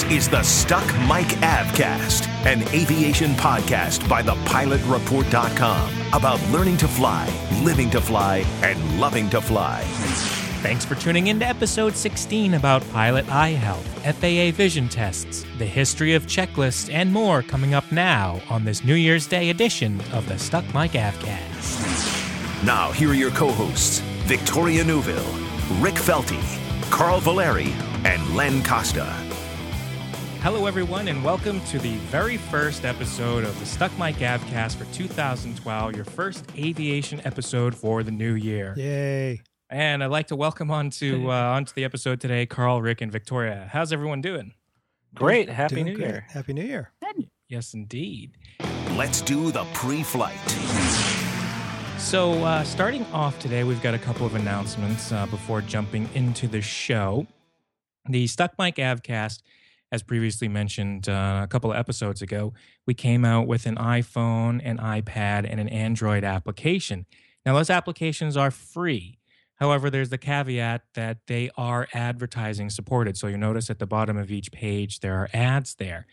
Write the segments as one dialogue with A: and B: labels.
A: This is the Stuck Mike Avcast, an aviation podcast by thepilotreport.com about learning to fly, living to fly, and loving to fly.
B: Thanks for tuning in to episode 16 about pilot eye health, FAA vision tests, the history of checklists, and more coming up now on this New Year's Day edition of the Stuck Mike Avcast.
A: Now, here are your co hosts Victoria Neuville, Rick Felty, Carl Valeri, and Len Costa.
B: Hello, everyone, and welcome to the very first episode of the Stuck Mike Avcast for 2012, your first aviation episode for the new year.
C: Yay.
B: And I'd like to welcome onto uh, onto the episode today, Carl, Rick, and Victoria. How's everyone doing?
D: Great. Happy
C: Doing
D: New
C: great.
D: Year.
C: Happy New Year.
B: Yes, indeed.
A: Let's do the pre flight.
B: So, uh, starting off today, we've got a couple of announcements uh, before jumping into the show. The Stuck Mike Avcast, as previously mentioned uh, a couple of episodes ago, we came out with an iPhone, an iPad, and an Android application. Now, those applications are free. However, there's the caveat that they are advertising supported. So, you notice at the bottom of each page, there are ads there.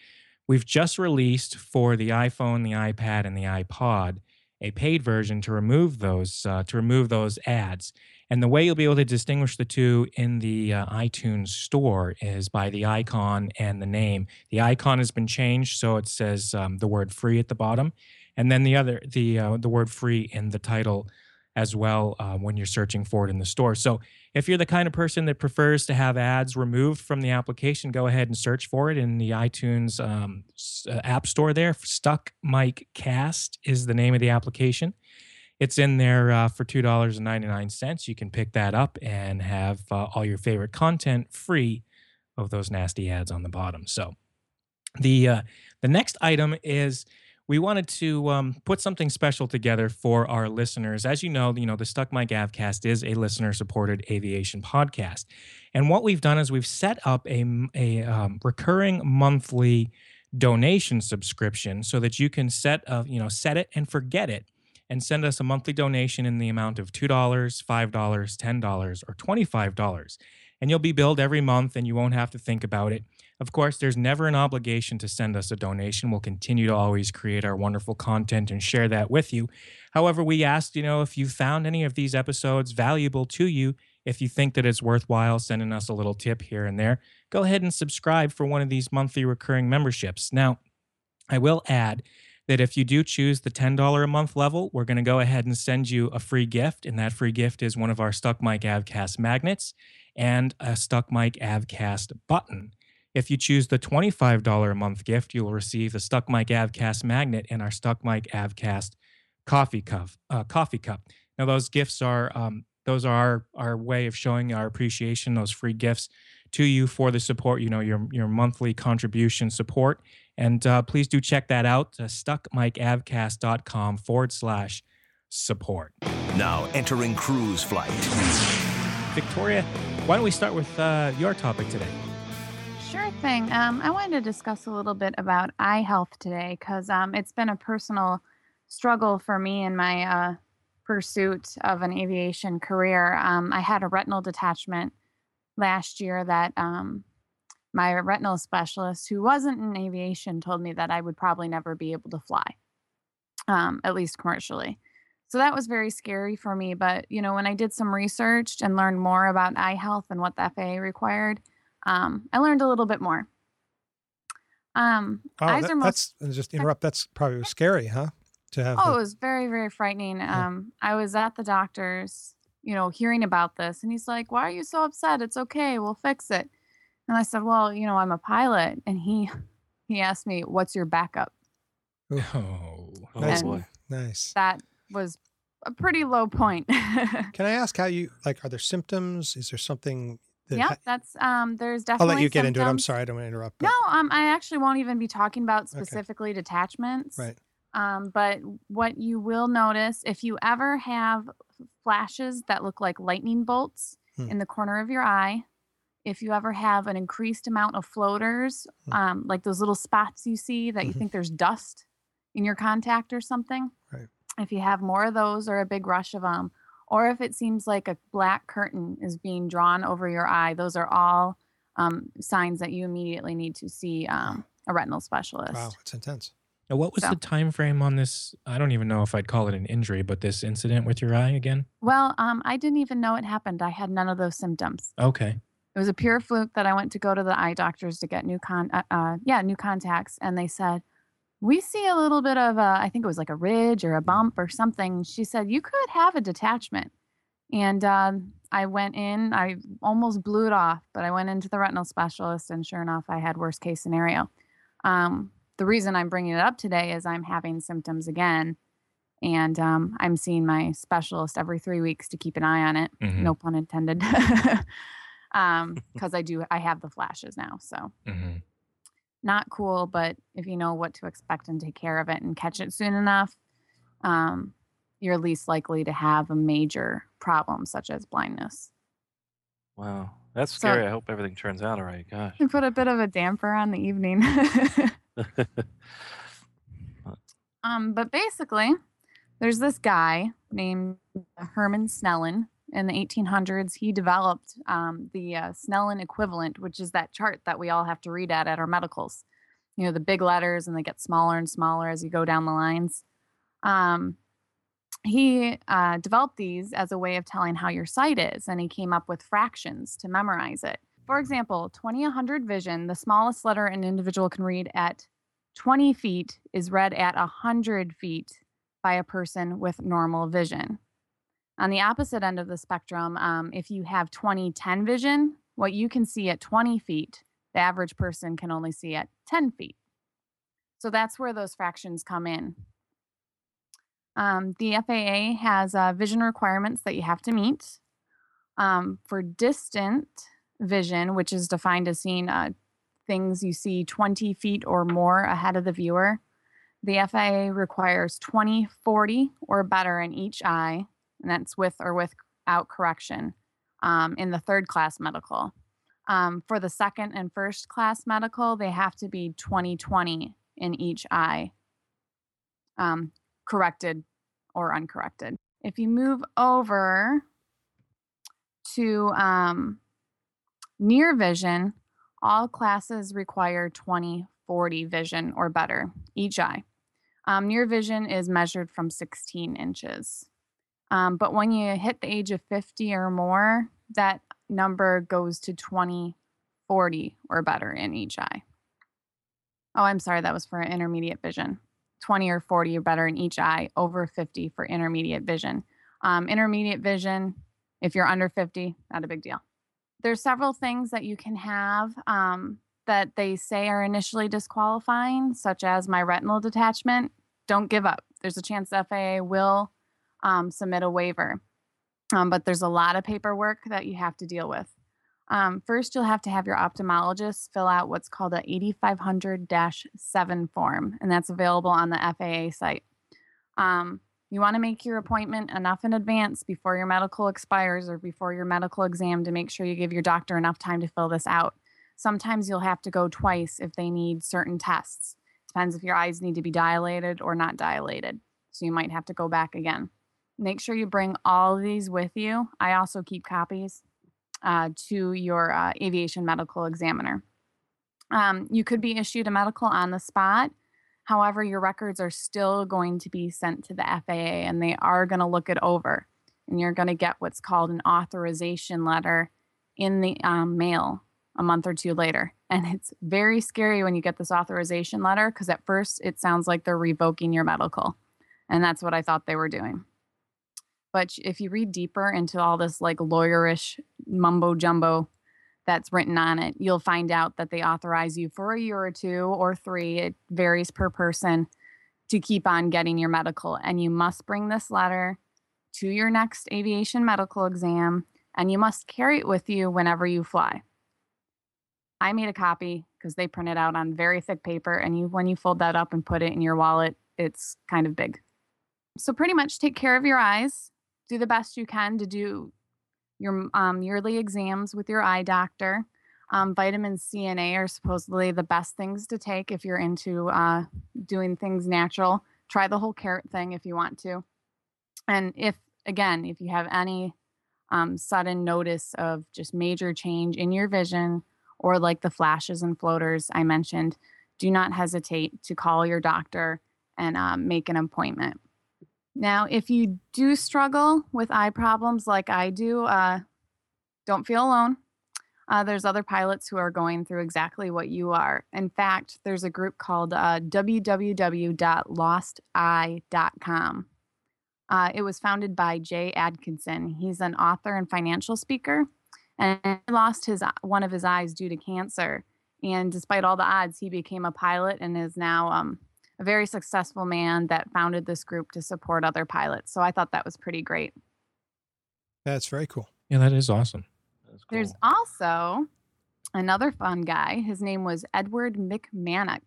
B: We've just released for the iPhone, the iPad, and the iPod a paid version to remove those uh, to remove those ads. And the way you'll be able to distinguish the two in the uh, iTunes store is by the icon and the name. The icon has been changed, so it says um, the word "free" at the bottom, and then the other the uh, the word "free" in the title as well uh, when you're searching for it in the store. So if you're the kind of person that prefers to have ads removed from the application, go ahead and search for it in the iTunes um, uh, App Store. There, Stuck Mike Cast is the name of the application. It's in there uh, for two dollars and ninety nine cents. You can pick that up and have uh, all your favorite content free of those nasty ads on the bottom. So the uh, the next item is we wanted to um, put something special together for our listeners. As you know, you know the Stuck Mike Avcast is a listener-supported aviation podcast, and what we've done is we've set up a a um, recurring monthly donation subscription so that you can set a, you know set it and forget it and send us a monthly donation in the amount of $2, $5, $10, or $25 and you'll be billed every month and you won't have to think about it of course, there's never an obligation to send us a donation. We'll continue to always create our wonderful content and share that with you. However, we asked, you know, if you found any of these episodes valuable to you, if you think that it's worthwhile sending us a little tip here and there, go ahead and subscribe for one of these monthly recurring memberships. Now, I will add that if you do choose the $10 a month level, we're going to go ahead and send you a free gift. And that free gift is one of our Stuck Mike Avcast magnets and a Stuck Mike Avcast button. If you choose the $25 a month gift, you'll receive the Stuck Mike Avcast magnet and our Stuck Mike Avcast coffee cup. Uh, coffee cup. Now, those gifts are um, those are our, our way of showing our appreciation. Those free gifts to you for the support. You know your your monthly contribution support, and uh, please do check that out. Uh, StuckMikeAvcast.com forward slash support.
A: Now, entering cruise flight.
B: Victoria, why don't we start with uh, your topic today?
E: Sure thing. Um, I wanted to discuss a little bit about eye health today because um, it's been a personal struggle for me in my uh, pursuit of an aviation career. Um, I had a retinal detachment last year that um, my retinal specialist, who wasn't in aviation, told me that I would probably never be able to fly, um, at least commercially. So that was very scary for me. But, you know, when I did some research and learned more about eye health and what the FAA required, um, I learned a little bit more. Um,
C: Oh,
E: eyes
C: that-
E: are most.
C: that's just interrupt. That's probably scary, huh? To have.
E: Oh, it was very, very frightening.
C: Yeah.
E: Um, I was at the doctor's, you know, hearing about this, and he's like, "Why are you so upset? It's okay. We'll fix it." And I said, "Well, you know, I'm a pilot." And he he asked me, "What's your backup?"
B: Oh,
D: Oh
C: Nice.
D: boy.
C: nice.
E: That was a pretty low point.
C: Can I ask how you like? Are there symptoms? Is there something that
E: yeah, that's um. There's definitely.
C: I'll let you get into it. I'm sorry, I don't want to interrupt.
E: No, um, I actually won't even be talking about specifically detachments.
C: Right.
E: Um, but what you will notice if you ever have flashes that look like lightning bolts
C: Hmm.
E: in the corner of your eye, if you ever have an increased amount of floaters,
C: Hmm.
E: um, like those little spots you see that you
C: Mhm.
E: think there's dust in your contact or something,
C: Right.
E: if you have more of those or a big rush of them, or if it seems like a black curtain is being drawn over your eye, those are all um, signs that you immediately need to see um, a retinal specialist.
C: Wow, it's intense.
B: Now, what was
E: So-
B: the time frame on this? I don't even know if I'd call it an injury, but this incident with your eye again.
E: Well, um, I didn't even know it happened. I had none of those symptoms.
B: Okay.
E: It was a pure fluke that I went to go to the eye doctors to get new con, uh, uh, yeah, new contacts, and they said we see a little bit of a, I think it was like a ridge or a bump or something. She said you could have a detachment, and um, I went in. I almost blew it off, but I went into the retinal specialist, and sure enough, I had worst case scenario. Um, the reason I'm bringing it up today is I'm having symptoms again, and um, I'm seeing my specialist every three weeks to keep an eye on it
B: Mhm.
E: no pun intended um because i do i have the flashes now so
B: Mhm.
E: Not cool but if you know what to expect and take care of it and catch it soon enough um you're least likely to have a major problem such as blindness
D: Wow. That's
E: So-
D: scary. I hope everything turns out all right. Gosh.
E: we put a bit of a damper on the evening um but basically there's this guy named herman snellen in the 1800s he developed um, the uh, snellen equivalent which is that chart that we all have to read at at our medicals. You know the big letters and they get smaller and smaller as you go down the lines. Um, he uh, developed these as a way of telling how your sight is and he came up with fractions to memorize it. For example 20 100 vision the smallest letter an individual can read at 20 feet is read at 100 feet by a person with normal vision. On the opposite end of the spectrum, um, if you have 20 10 vision, what you can see at 20 feet, the average person can only see at 10 feet. So that's where those fractions come in. Um, the FAA has uh, vision requirements that you have to meet. Um, for distant vision, which is defined as seeing uh, things you see 20 feet or more ahead of the viewer. The FAA requires 20, 40 or better in each eye, and that's with or without correction um, in the third class medical. Um, for the second and first class medical, they have to be 20, 20 in each eye, um, corrected or uncorrected. If you move over to um, near vision, all classes require 20 40 vision or better each eye. Um, near vision is measured from 16 inches. Um, but when you hit the age of 50 or more, that number goes to 20 40 or better in each eye. Oh, I'm sorry, that was for intermediate vision. 20 or 40 or better in each eye, over 50 for intermediate vision. Um, intermediate vision, if you're under 50, not a big deal there's several things that you can have um, that they say are initially disqualifying, such as my retinal detachment. Don't give up. There's a chance FAA will um, submit a waiver, um, but there's a lot of paperwork that you have to deal with. Um, first, you'll have to have your ophthalmologist fill out what's called a 8500 7 form, and that's available on the FAA site. Um, you want to make your appointment enough in advance before your medical expires or before your medical exam to make sure you give your doctor enough time to fill this out. Sometimes you'll have to go twice if they need certain tests. Depends if your eyes need to be dilated or not dilated. So you might have to go back again. Make sure you bring all these with you. I also keep copies uh, to your uh, aviation medical examiner. Um, you could be issued a medical on the spot. However, your records are still going to be sent to the FAA and they are going to look it over. And you're going to get what's called an authorization letter in the um, mail a month or two later. And it's very scary when you get this authorization letter because at first it sounds like they're revoking your medical. And that's what I thought they were doing. But if you read deeper into all this like lawyerish mumbo jumbo that's written on it, you'll find out that they authorize you for a year or two or three. It varies per person to keep on getting your medical. And you must bring this letter to your next aviation medical exam and you must carry it with you whenever you fly. I made a copy because they print it out on very thick paper, and you when you fold that up and put it in your wallet, it's kind of big. So pretty much take care of your eyes. Do the best you can to do your um, yearly exams with your eye doctor. Um, vitamin C and A are supposedly the best things to take if you're into uh, doing things natural. Try the whole carrot thing if you want to. And if, again, if you have any um, sudden notice of just major change in your vision or like the flashes and floaters I mentioned, do not hesitate to call your doctor and um, make an appointment. Now, if you do struggle with eye problems like I do, uh, don't feel alone. Uh, there's other pilots who are going through exactly what you are. In fact, there's a group called uh, www.losteye.com. Uh, it was founded by Jay Adkinson. He's an author and financial speaker, and he lost his uh, one of his eyes due to cancer. And despite all the odds, he became a pilot and is now um, a very successful man that founded this group to support other pilots. So I thought that was pretty great.
C: That's very cool.
B: Yeah, that is awesome.
D: That's cool.
E: There's also another fun guy. His name was Edward McManus.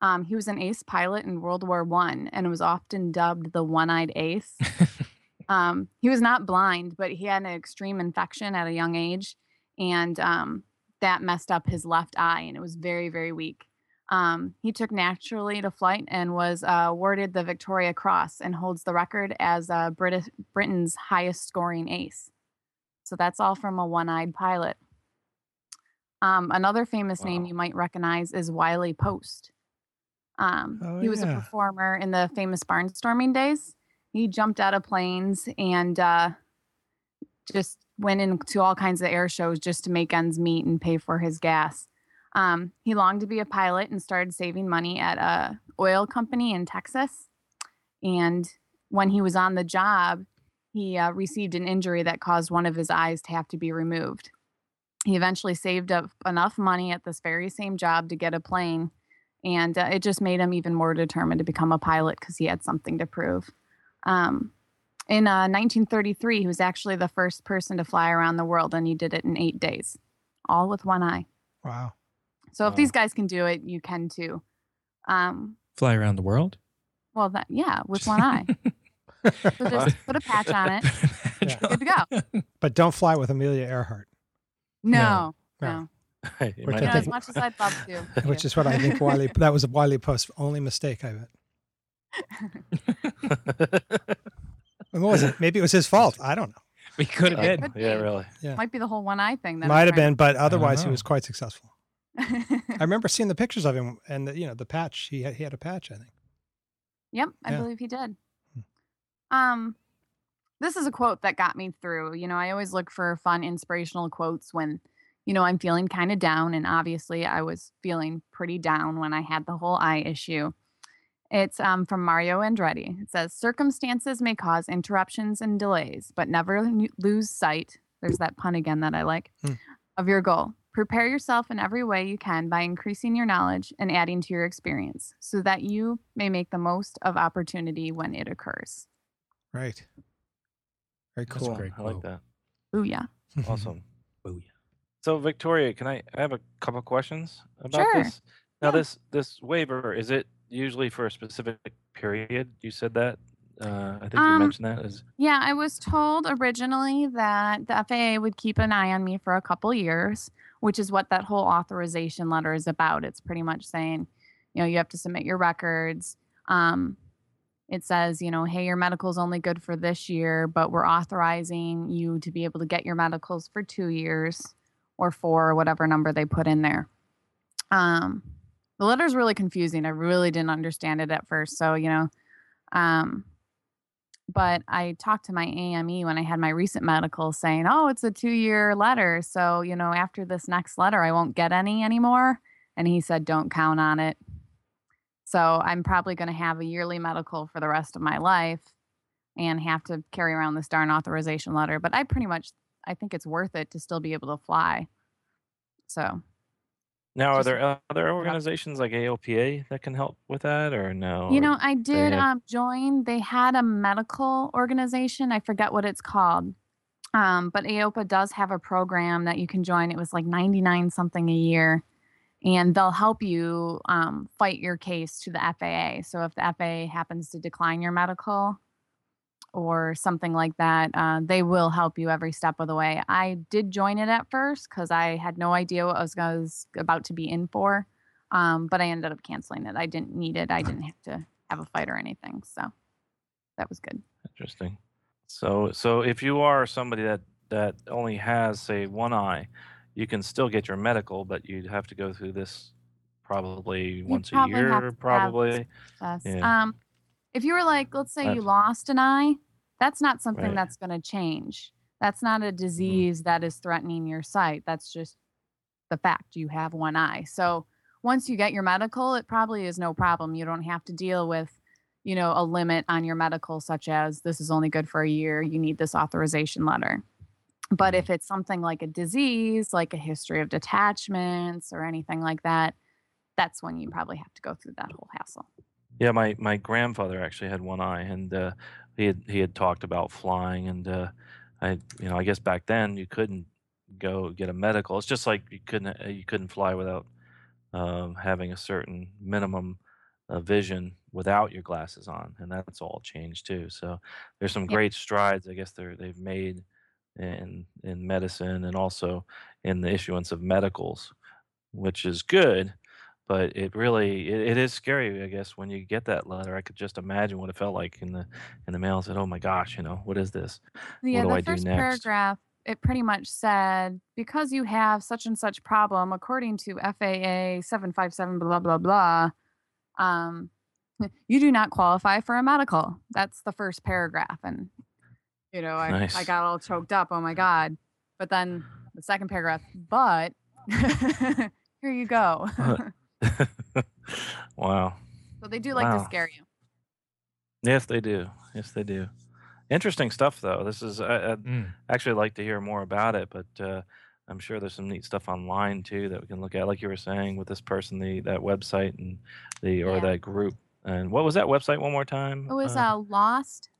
E: Um, he was an ace pilot in World War One and was often dubbed the one-eyed ace. um, he was not blind, but he had an extreme infection at a young age, and um, that messed up his left eye, and it was very, very weak. Um, he took naturally to flight and was uh, awarded the Victoria Cross and holds the record as uh, British, Britain's highest scoring ace. So that's all from a one eyed pilot. Um, another famous name you might recognize is Wiley Post. Um,
C: Oh,
E: he was
C: yeah.
E: a performer in the famous barnstorming days. He jumped out of planes and uh, just went into all kinds of air shows just to make ends meet and pay for his gas. Um, he longed to be a pilot and started saving money at a oil company in Texas. And when he was on the job, he uh, received an injury that caused one of his eyes to have to be removed. He eventually saved up enough money at this very same job to get a plane, and uh, it just made him even more determined to become a pilot because he had something to prove. Um, in uh, 1933, he was actually the first person to fly around the world, and he did it in eight days, all with one eye.
C: Wow.
E: So if
D: Wow.
E: these guys can do it, you can too. Um,
B: Fly around the world.
E: well, that yeah, with one eye. So just put a patch on it. Good to go.
C: But don't fly with Amelia Earhart,
E: No,
C: No.
E: no.
D: Hey, you
C: Which
D: might
E: know, as much as I'd love to.
C: which is what I think Wiley. That was a Wiley Post only mistake. I bet. What was it? Maybe it was his fault. I don't know.
B: we could have been.
E: Could
D: yeah,
E: be.
D: really.
E: might be the whole one eye thing. That
C: Might have been, but otherwise he was quite successful. I remember seeing the pictures of him and the, you know the patch. He had, he had a patch. I think.
E: Yep, I
C: Yeah.
E: believe he did.
C: Hmm.
E: Um, this is a quote that got me through. You know, I always look for fun, inspirational quotes when, you know, I'm feeling kind of down. And obviously, I was feeling pretty down when I had the whole eye issue. It's um, from Mario Andretti. It says, Circumstances may cause interruptions and delays, but never lose sight. There's that pun again that I like
C: Hmm.
E: of your goal. Prepare yourself in every way you can by increasing your knowledge and adding to your experience so that you may make the most of opportunity when it occurs.
C: Right. Very
B: That's
C: cool.
B: great.
D: I like
B: quote.
D: that.
E: Booyah.
D: Awesome.
B: Booyah.
D: So Victoria, can I, I have a couple questions about
E: Sure.
D: this? Now
E: Yeah.
D: this this waiver is it usually for a specific period? You said that. Uh, I think you
E: Um,
D: mentioned that. Is
E: Yeah, I was told originally that the FAA would keep an eye on me for a couple years, which is what that whole authorization letter is about. It's pretty much saying, you know, you have to submit your records. Um, it says, you know, hey, your medical's only good for this year, but we're authorizing you to be able to get your medicals for two years or four or whatever number they put in there. Um, the letter's really confusing. I really didn't understand it at first. So, you know, um, but I talked to my AME when I had my recent medical saying, "Oh, it's a 2-year letter, so, you know, after this next letter I won't get any anymore." And he said, "Don't count on it." So, I'm probably going to have a yearly medical for the rest of my life and have to carry around this darn authorization letter, but I pretty much I think it's worth it to still be able to fly. So,
D: now are
E: just-
D: there other organizations like AOPA that can help with that or no?
E: You
D: Or-
E: know, I did um, join. They had a medical organization. I forget what it's called. Um, but AOPA does have a program that you can join. It was like 99 something a year. And they'll help you um, fight your case to the FAA. So if the FAA happens to decline your medical or something like that, uh, they will help you every step of the way. I did join it at first because I had no idea what I was, I was about to be in for. Um, but I ended up canceling it. I didn't need it. I didn't have to have a fight or anything. So that was good.
D: Interesting. So so if you are somebody that that only has say one eye, you can still get your medical, but you'd have to go through this probably once a
E: probably to
D: year, probably.
E: Yes.
D: Yeah.
E: Um, if you were like, let's say you lost an eye, that's not something
D: Right.
E: that's going to change. That's not a disease that is threatening your sight. That's just the fact you have one eye. So once you get your medical, it probably is no problem. You don't have to deal with, you know, a limit on your medical, such as this is only good for a year. You need this authorization letter. But if it's something like a disease, like a history of detachments or anything like that, that's when you probably have to go through that whole hassle.
D: Yeah, my my grandfather actually had one eye, and uh, he had he had talked about flying, and uh, I you know I guess back then you couldn't go get a medical. It's just like you couldn't uh, you couldn't fly without um, having a certain minimum uh, vision without your glasses on, and that's all changed too. So there's some great strides I guess they're they've made in in medicine and also in the issuance of medicals, which is good but it really it, it is scary i guess when you get that letter i could just imagine what it felt like in the in the mail I said oh my gosh you know what is this
E: Yeah,
D: do
E: the
D: I do
E: first
D: next?
E: paragraph, it pretty much said because you have such and such problem, according to FAA 757, blah, blah, blah, um, you do not qualify for a medical. That's the first paragraph. And, you know, I, I got all choked up. Oh my God. But then the second paragraph, but here you go.
D: wow.
E: So they do like to scare you.
D: yes they do. Yes they do. Interesting stuff though. This is i, I
B: Mm.
D: actually like to hear more about it but uh i'm sure there's some neat stuff online too that we can look at like you were saying with this person the that website and the or
E: Yeah.
D: that group. And what was that website one more time
E: It was
D: Uh,
E: uh,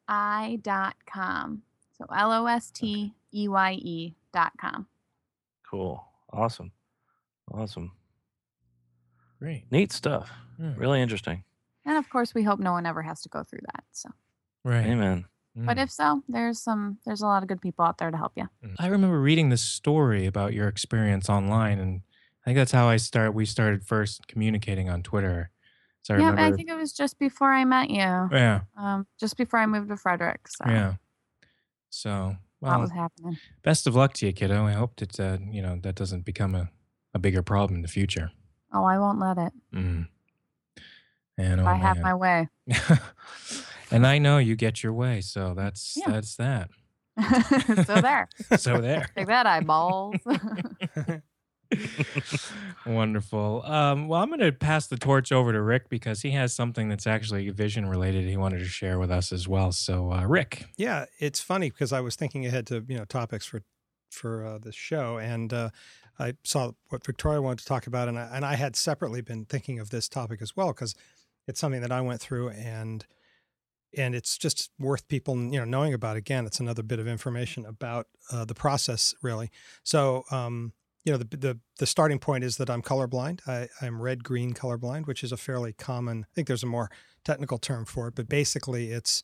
E: losteye.com. So L O S T E Y E dot com.
D: cool. Awesome. Awesome
B: Great.
D: neat stuff
B: Mm.
D: really interesting
E: And of course, we hope no one ever has to go through that. So,
B: Right.
D: amen
E: but
B: Mm.
E: if so, there's some, there's a lot of good people out there to help you.
B: I remember reading this story about your experience online, and I think that's how I start. We started first communicating on Twitter. So I
E: yeah,
B: remember.
E: I think it was just before I met you.
B: yeah,
E: Um, just before I moved to Frederick. So
B: yeah. So,
E: that was happening.
B: best of luck to you, kiddo. I hope that uh, you know that doesn't become a, a bigger problem in the future.
E: Oh, I won't let it.
B: Mm. And oh
E: I have
B: man.
E: my way.
B: and I know you get your way, so that's
E: Yeah.
B: that's that.
E: so there.
B: So there.
E: Take that, eyeballs.
B: Wonderful. Um, well, I'm going to pass the torch over to Rick because he has something that's actually vision related he wanted to share with us as well. So, uh, Rick.
C: Yeah, it's funny because I was thinking ahead to you know topics for for uh, this show, and uh, I saw what Victoria wanted to talk about, and I, and I had separately been thinking of this topic as well because it's something that I went through, and and it's just worth people you know knowing about. Again, it's another bit of information about uh, the process, really. So. Um, you know the, the the starting point is that I'm colorblind. I, I'm red green colorblind, which is a fairly common. I think there's a more technical term for it, but basically it's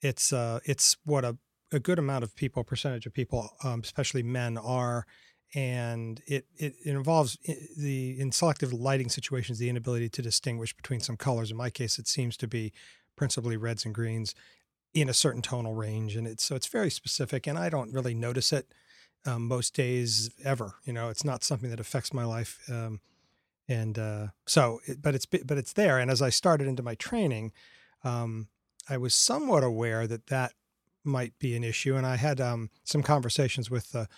C: it's uh, it's what a, a good amount of people, percentage of people, um, especially men, are, and it, it it involves the in selective lighting situations the inability to distinguish between some colors. In my case, it seems to be principally reds and greens in a certain tonal range, and it's so it's very specific, and I don't really notice it um, most days ever. You know, it's not something that affects my life. Um, and uh, so, it, but it's but it's there. And as I started into my training, um, I was somewhat aware that that might be an issue, and I had um, some conversations with the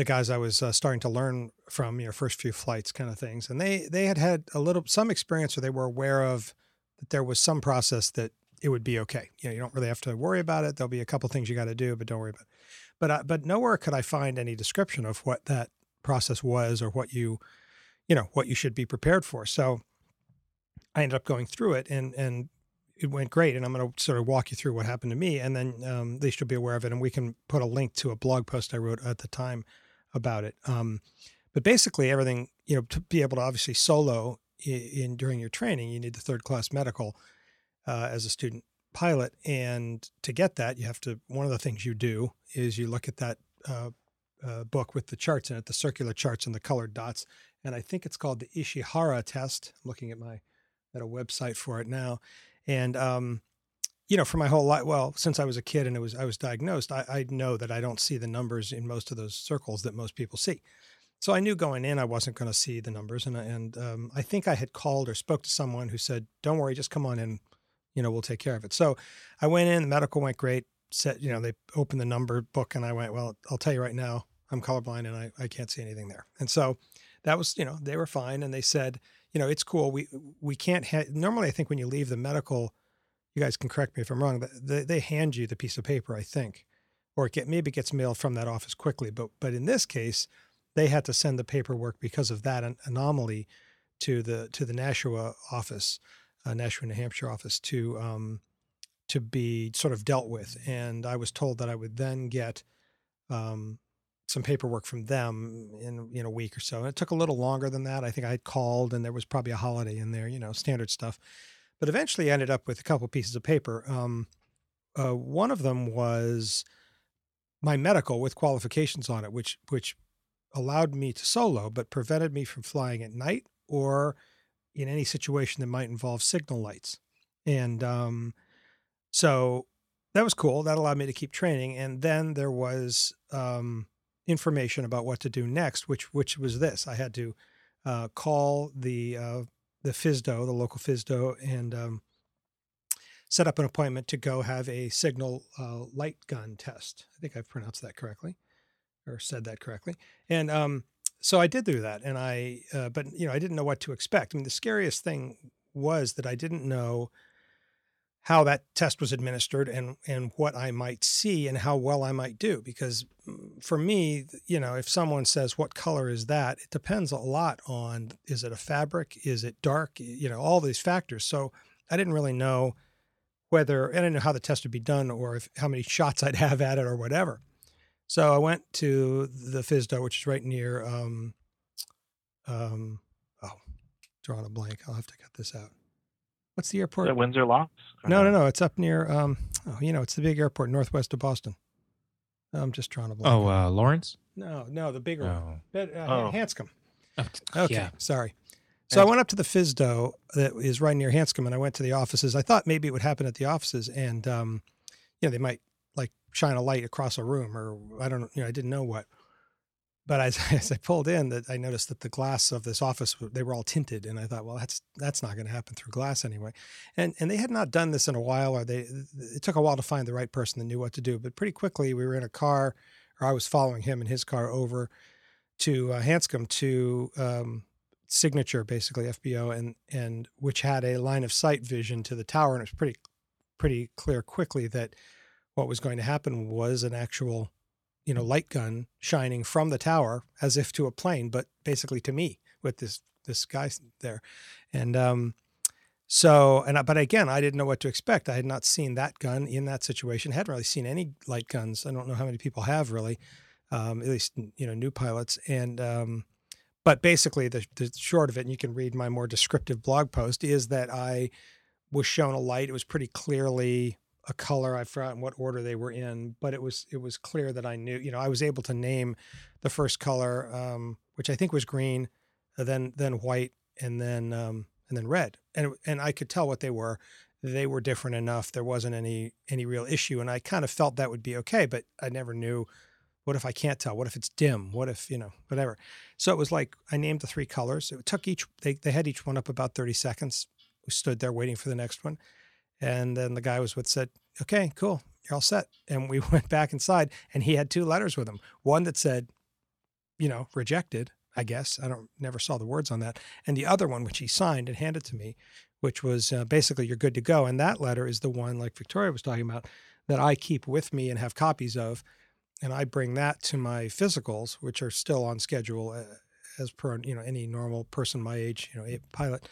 C: the guys I was uh, starting to learn from, you know, first few flights kind of things, and they they had had a little some experience where they were aware of that there was some process that it would be okay. You know, you don't really have to worry about it. There'll be a couple things you got to do, but don't worry about it. But I, but nowhere could I find any description of what that process was or what you you know what you should be prepared for. So I ended up going through it and and it went great. And I'm going to sort of walk you through what happened to me, and then um, you'll be aware of it. And we can put a link to a blog post I wrote at the time about it. Um, but basically, everything you know to be able to obviously solo in, in during your training, you need the third class medical uh, as a student pilot, and to get that, you have to. One of the things you do is you look at that uh, uh, book with the charts in it, the circular charts and the colored dots, and I think it's called the Ishihara test. I'm looking at my at a website for it now, and um, you know, for my whole life, well, since I was a kid and it was I was diagnosed, I, I know that I don't see the numbers in most of those circles that most people see. So I knew going in I wasn't going to see the numbers, and and um, I think I had called or spoke to someone who said, "Don't worry, just come on in, you know, we'll take care of it." So I went in, the medical went great. Set, you know, they opened the number book, and I went, "Well, I'll tell you right now, I'm colorblind and I I can't see anything there." And so that was, you know, they were fine, and they said, you know, it's cool. We we can't ha- normally. I think when you leave the medical, you guys can correct me if I'm wrong. but They, they hand you the piece of paper, I think, or it get maybe it gets mailed from that office quickly. But but in this case they had to send the paperwork because of that anomaly to the to the Nashua office, uh, Nashua, New Hampshire office to um, to be sort of dealt with. And I was told that I would then get um, some paperwork from them in in a week or so. And it took a little longer than that. I think I had called, and there was probably a holiday in there, you know, standard stuff. But eventually, ended up with a couple pieces of paper. Um, uh, one of them was my medical with qualifications on it, which which allowed me to solo, but prevented me from flying at night or in any situation that might involve signal lights. And um, so that was cool. That allowed me to keep training. And then there was um, information about what to do next, which which was this: I had to uh, call the uh, the FSDO, the local FSDO, and um, set up an appointment to go have a signal uh, light gun test. I think I've pronounced that correctly or said that correctly. And um, so I did do that, and I, uh, but you know, I didn't know what to expect. I mean, the scariest thing was that I didn't know how that test was administered and and what I might see and how well I might do. Because mm, for me, you know, if someone says what color is that, it depends a lot on is it a fabric, is it dark, you know, all these factors. So I didn't really know whether I didn't know how the test would be done or if how many shots I'd have at it or whatever. So I went to the FSDO, which is right near, um, um, oh, drawing a blank. I'll have to cut this out. What's the airport?
D: At Windsor Locks?
C: No, no, no. It's up near, um, oh, you know, it's the big airport northwest of Boston. I'm just trying to. blank.
B: Oh, uh, Lawrence?
C: No, no, the bigger
B: Oh.
C: one. Uh,
D: Oh.
C: Hanscom.
B: Oh,
C: Okay,
B: Yeah.
C: sorry. So I went up to the FSDO that is right near Hanscom, and I went to the offices. I thought maybe it would happen at the offices, and um, you know they might like shine a light across a room, or I don't know. You know, I didn't know what. But as, as I pulled in, that I noticed that the glass of this office they were all tinted, and I thought, well, that's that's not going to happen through glass anyway. And and they had not done this in a while, or they it took a while to find the right person that knew what to do. But pretty quickly, we were in a car, or I was following him in his car over to uh, Hanscom to um, signature basically FBO and and which had a line of sight vision to the tower and it was pretty pretty clear quickly that what was going to happen was an actual you know light gun shining from the tower as if to a plane but basically to me with this this guy there. And um so and I, but again I didn't know what to expect. I had not seen that gun in that situation hadn't really seen any light guns. I don't know how many people have really um, at least you know new pilots. And um but basically the, the short of it and you can read my more descriptive blog post is that i was shown a light. It was pretty clearly a color i forgot what order they were in but it was it was clear that i knew you know i was able to name the first color um, which i think was green uh, then then white and then um, and then red and and i could tell what they were they were different enough there wasn't any any real issue and i kind of felt that would be okay but i never knew what if i can't tell what if it's dim what if you know whatever so it was like I named the three colors. It took each they they had each one up about 30 seconds. We stood there waiting for the next one. And then the guy was with said, Okay, cool, you're all set. And we went back inside and he had two letters with him. One that said, you know, rejected, I guess. I don't never saw the words on that. And the other one, which he signed and handed to me, which was uh, basically you're good to go. And that letter is the one, like Victoria was talking about, that I keep with me and have copies of and I bring that to my physicals, which are still on schedule uh, as per you know any normal person my age, you know, a pilot,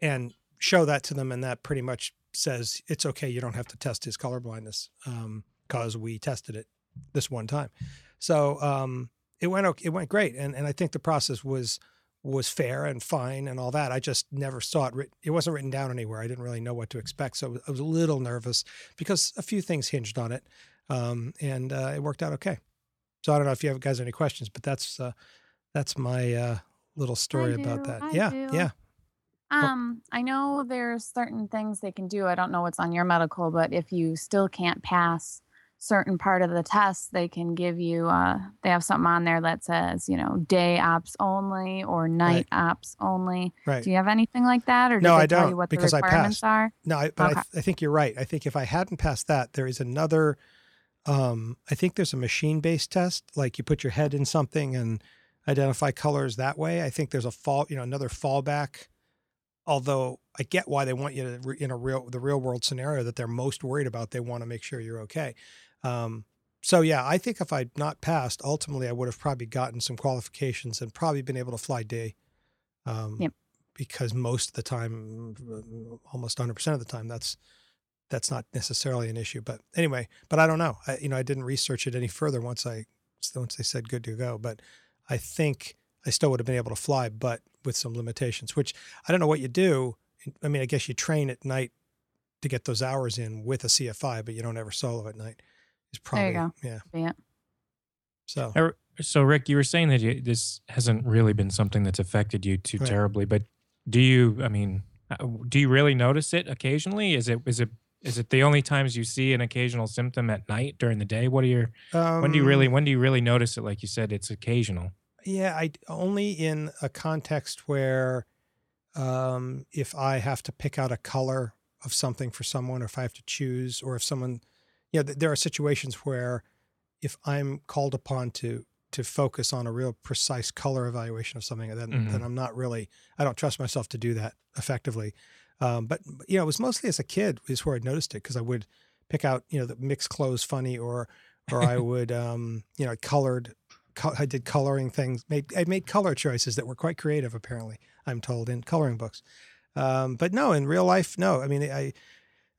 C: and show that to them, and that pretty much says it's okay. You don't have to test his color blindness because we tested it this one time. So um, it went okay, it went great, and and I think the process was was fair and fine and all that. I just never saw it. Written, it wasn't written down anywhere. I didn't really know what to expect, so I was a little nervous because a few things hinged on it, um, and uh, it worked out okay. So I don't know if you have guys any questions, but that's uh, that's my uh, little story
E: do,
C: about that.
E: I
C: yeah,
E: do.
C: yeah.
E: Um, I know there's certain things they can do. I don't know what's on your medical, but if you still can't pass certain part of the test, they can give you uh they have something on there that says, you know, day ops only or night ops only.
C: Right.
E: Do you have anything like that or do
C: No, I
E: tell
C: don't,
E: what the
C: because I passed.
E: are?
C: No, I, but
E: Okay.
C: I, I think you're right. I think if I hadn't passed that, there is another. Um, I think there's a machine-based test, like you put your head in something and identify colors that way. I think there's a fall, you know, another fallback. Although I get why they want you to re- in a real the real world scenario that they're most worried about. They want to make sure you're okay. Um, so yeah, I think if I'd not passed, ultimately I would have probably gotten some qualifications and probably been able to fly day. Um,
E: Yep.
C: Because most of the time, almost 100 percent of the time, that's that's not necessarily an issue. But anyway, but I don't know. I, you know, I didn't research it any further once I once they said good to go. But I think I still would have been able to fly, but with some limitations. Which I don't know what you do. I mean, I guess you train at night to get those hours in with a CFI, but you don't ever solo at night. Is probably
E: There you
C: yeah.
E: Yeah.
C: So
B: Uh, So, Rick, you were saying that you, this hasn't really been something that's affected you too
C: Right.
B: terribly, but do you? I mean, uh, do you really notice it occasionally? Is it is it is it the only times you see an occasional symptom at night during the day? What are your
C: um,
B: when do you really when do you really notice it? Like you said, it's occasional.
C: Yeah, I only in a context where um, if I have to pick out a color of something for someone, or if I have to choose, or if someone, you know, th- there are situations where if I'm called upon to to focus on a real precise color evaluation of something, then
B: Mhm.
C: then I'm not really, I don't trust myself to do that effectively. Um, but you know, it was mostly as a kid is where I noticed it because I would pick out, you know, the mixed clothes funny, or or I would, um, you know, colored co- I did coloring things. Made I made color choices that were quite creative. Apparently, I'm told in coloring books. Um, but no, in real life, no. I mean, I,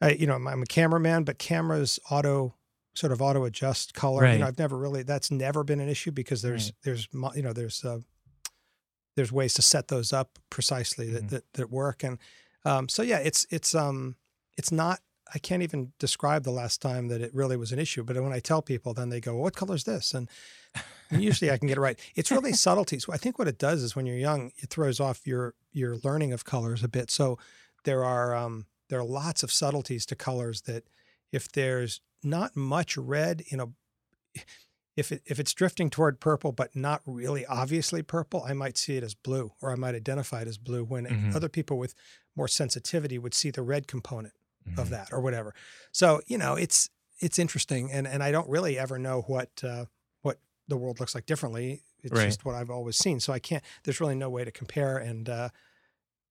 C: I you know, I'm, I'm a cameraman, but cameras auto sort of auto adjust color. You know, I've never really that's never been an issue because there's there's you know there's uh, there's ways to set those up precisely that
B: Mhm.
C: that, that work and um, so yeah, it's it's um it's not. I can't even describe the last time that it really was an issue. But when I tell people, then they go, well, "What color is this?" And and usually I can get it right. It's really subtleties. I think what it does is when you're young, it throws off your your learning of colors a bit. So there are um, there are lots of subtleties to colors that if there's not much red in a if it, if it's drifting toward purple but not really obviously purple, I might see it as blue or I might identify it as blue. When
B: Mhm.
C: other people with more sensitivity would see the red component of
B: Mhm.
C: that or whatever. So you know, it's it's interesting, and and I don't really ever know what uh, what the world looks like differently. It's
B: Right.
C: just what I've always seen. So I can't. There's really no way to compare, and uh,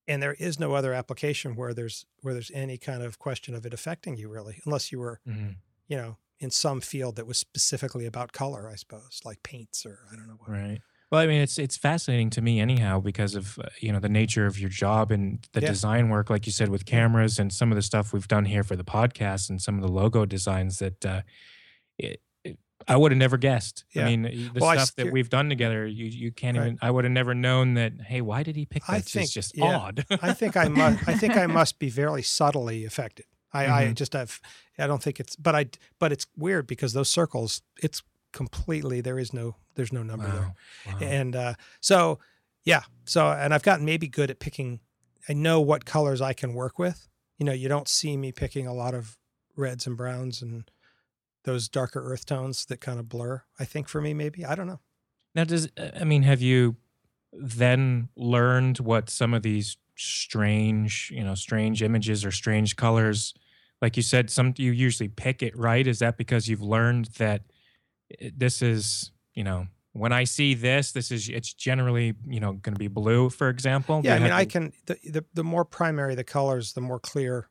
C: and there is no other application where there's where there's any kind of question of it affecting you really, unless you were
B: Mhm.
C: you know in some field that was specifically about color, I suppose, like paints or I don't know what.
B: Right. Well, I mean, it's it's fascinating to me anyhow because of uh, you know the nature of your job and the
C: Yeah.
B: design work, like you said, with cameras and some of the stuff we've done here for the podcast and some of the logo designs that uh, it, I would have never guessed.
C: Yeah.
B: I mean, the
C: Well, I
B: stuff that we've done together, you you can't
C: Right.
B: even. I would have never known that. Hey, why did he pick that?
C: I
B: It's just
C: yeah.
B: odd.
C: I think I must. I think I must be very subtly affected. I, I
B: Mhm.
C: just have. I don't think it's. But I. But it's weird because those circles. It's completely. There is no. There's no number there.
B: Wow. Wow.
C: And uh, so, yeah. So, and I've gotten maybe good at picking. I know what colors I can work with. You know, you don't see me picking a lot of reds and browns and those darker earth tones that kind of blur. I think for me, maybe I don't know.
B: Now, does uh, I mean, have you then learned what some of these strange, you know, strange images or strange colors, like you said, some you usually pick it right? Is that because you've learned that this is, you know, when I see this, this is it's generally, you know, going to be blue, for example?
C: Yeah, I mean, I can the, the the more primary the colors, the more clear,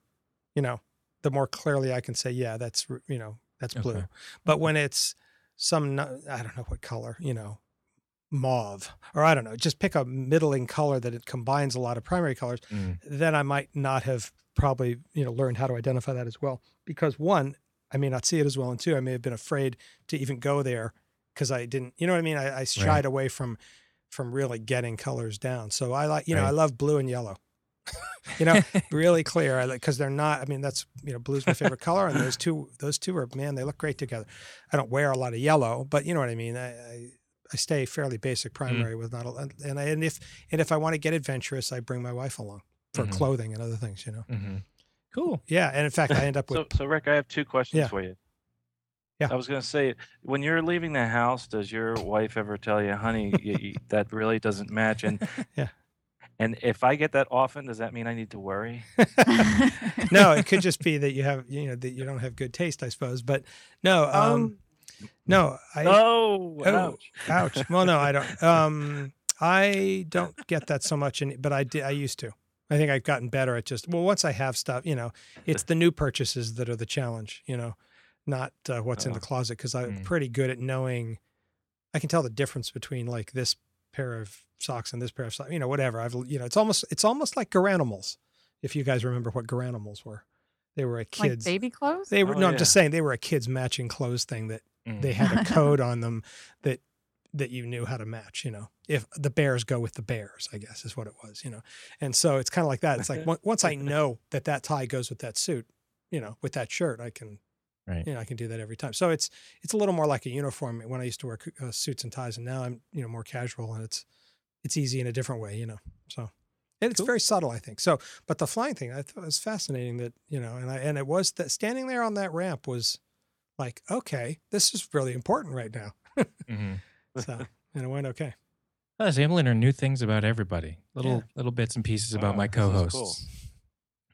C: you know, the more clearly I can say, yeah, that's you know, that's blue.
B: Okay.
C: But when it's some I don't know what color, you know, mauve or I don't know, just pick a middling color that it combines a lot of primary colors,
B: Mm,
C: then I might not have probably you know learned how to identify that as well because one I may not see it as well, and two I may have been afraid to even go there because I didn't you know what I mean I, I shied
B: Right.
C: away from from really getting colors down. So I like you know I love blue and yellow. you know, really clear. I like because they're not. I mean, that's you know, blue's my favorite color, and those two, those two are man, they look great together. I don't wear a lot of yellow, but you know what I mean. I I, I stay fairly basic primary with not a lot, and I, and if and if I want to get adventurous, I bring my wife along for
B: Mhm.
C: clothing and other things. You know.
B: hmm Cool.
C: Yeah, and in fact, I end up with
D: So, so Rick, I have two questions
C: Yeah.
D: for you.
C: Yeah.
D: I was going to say, when you're leaving the house, does your wife ever tell you, "Honey, you, you, that really doesn't match"? And
C: Yeah.
D: And if I get that often, does that mean I need to worry?
C: no, it could just be that you have you know that you don't have good taste, I suppose. But no, um, no, I
D: oh,
C: Oh,
D: ouch.
C: ouch. Well, no, I don't. Um, I don't get that so much, in, but I did. I used to. I think I've gotten better at just. Well, once I have stuff, you know, it's the new purchases that are the challenge. You know, not uh, what's in
D: Oh.
C: the closet because I'm
B: Mm.
C: pretty good at knowing. I can tell the difference between like this pair of socks and this pair of socks. You know, whatever. I've you know, it's almost it's almost like Garanimals. If you guys remember what Garanimals were, they were a
E: like
C: kids.
E: baby clothes?
C: they were
D: Oh,
C: no. I'm just saying they were a kids matching clothes thing that
B: Mm.
C: they had a code on them that that you knew how to match you know if the bears go with the bears i guess is what it was you know and so it's kind of like that it's like once i know that that tie goes with that suit you know with that shirt i can
B: Right.
C: you know i can do that every time. So it's it's a little more like a uniform. When i used to wear uh, suits and ties and now i'm you know more casual and it's it's easy in a different way you know so. And it's very subtle i think. So but the flying thing i thought was fascinating that you know and i and it was that standing there on that ramp was like okay this is really important right now.
B: Hmm
C: so and it went okay.
B: I was able to learn new things about everybody. Little little bits and pieces about my co-hosts.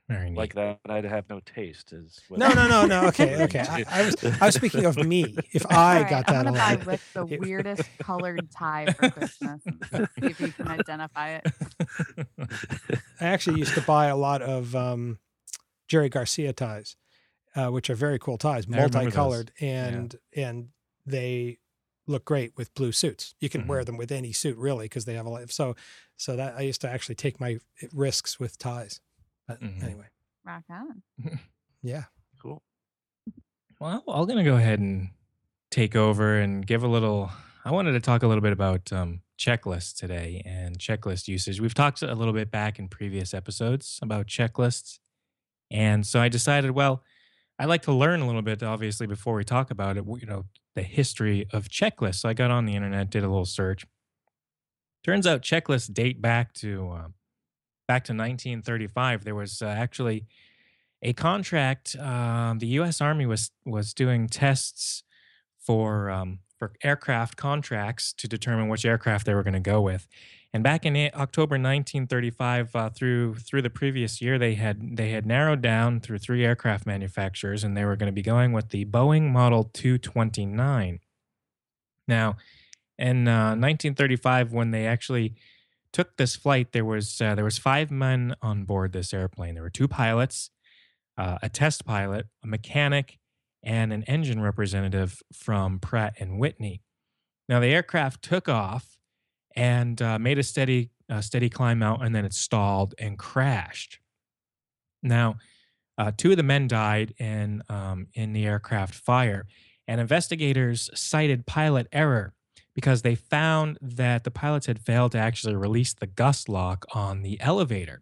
D: Cool.
B: Very neat.
D: Like that, I'd have no taste. Is what-
C: no no no no okay okay I, I was i was speaking of me if i
E: All right,
C: got that
E: I'm gonna buy Rick the weirdest colored tie for Christmas. See if you can identify it.
C: i actually used to buy a lot of um jerry garcia ties uh, which are very cool ties
B: I remember
C: multicolored and and they look great with blue suits you can
B: Mm-hmm.
C: wear them with any suit really because they have a lot so so that i used to actually take my risks with ties but
B: Mhm.
C: anyway
E: Rock on.
C: yeah
D: cool.
B: Well, I'm going to go ahead and take over and give a little. I wanted to talk a little bit about um, checklists today and checklist usage. We've talked a little bit back in previous episodes about checklists. And so I decided, well, I like to learn a little bit, obviously, before we talk about it, you know, the history of checklists. So I got on the internet, did a little search. Turns out checklists date back to uh, back to 1935. There was uh, actually a contract. Um, the U.S. Army was was doing tests for um, for aircraft contracts to determine which aircraft they were going to go with. And back in October 1935, uh, through through the previous year, they had they had narrowed down through three aircraft manufacturers, and they were going to be going with the Boeing Model 229. Now, in uh, 1935, when they actually took this flight, there was uh, there was five men on board this airplane. There were two pilots, uh, a test pilot, a mechanic, and an engine representative from Pratt and Whitney. Now the aircraft took off and uh, made a steady uh, steady climb out, and then it stalled and crashed. Now, uh, two of the men died in um, in the aircraft fire, and investigators cited pilot error because they found that the pilots had failed to actually release the gust lock on the elevator.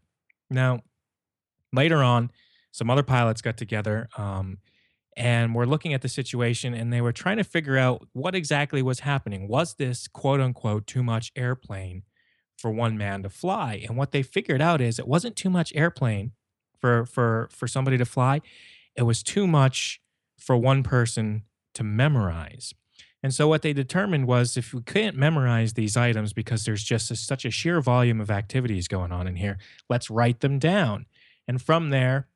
B: Now, later on, some other pilots got together um, and were looking at the situation and they were trying to figure out what exactly was happening. Was this quote unquote too much airplane for one man to fly? And what they figured out is it wasn't too much airplane for for for somebody to fly. It was too much for one person to memorize. And so what they determined was if we couldn't memorize these items because there's just a, such a sheer volume of activities going on in here, let's write them down. And from there,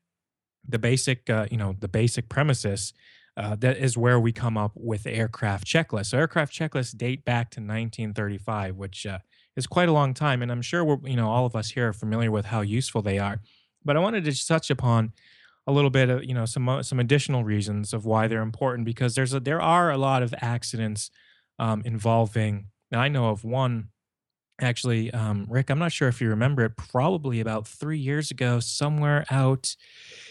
B: the basic, uh, you know, the basic premises uh, that is where we come up with aircraft checklists. So aircraft checklists date back to 1935, which uh, is quite a long time, and I'm sure we're, you know, all of us here are familiar with how useful they are. But I wanted to touch upon a little bit of, you know, some uh, some additional reasons of why they're important because there's a, there are a lot of accidents um, involving. Now I know of one actually, um, Rick, I'm not sure if you remember it, probably about three years ago, somewhere out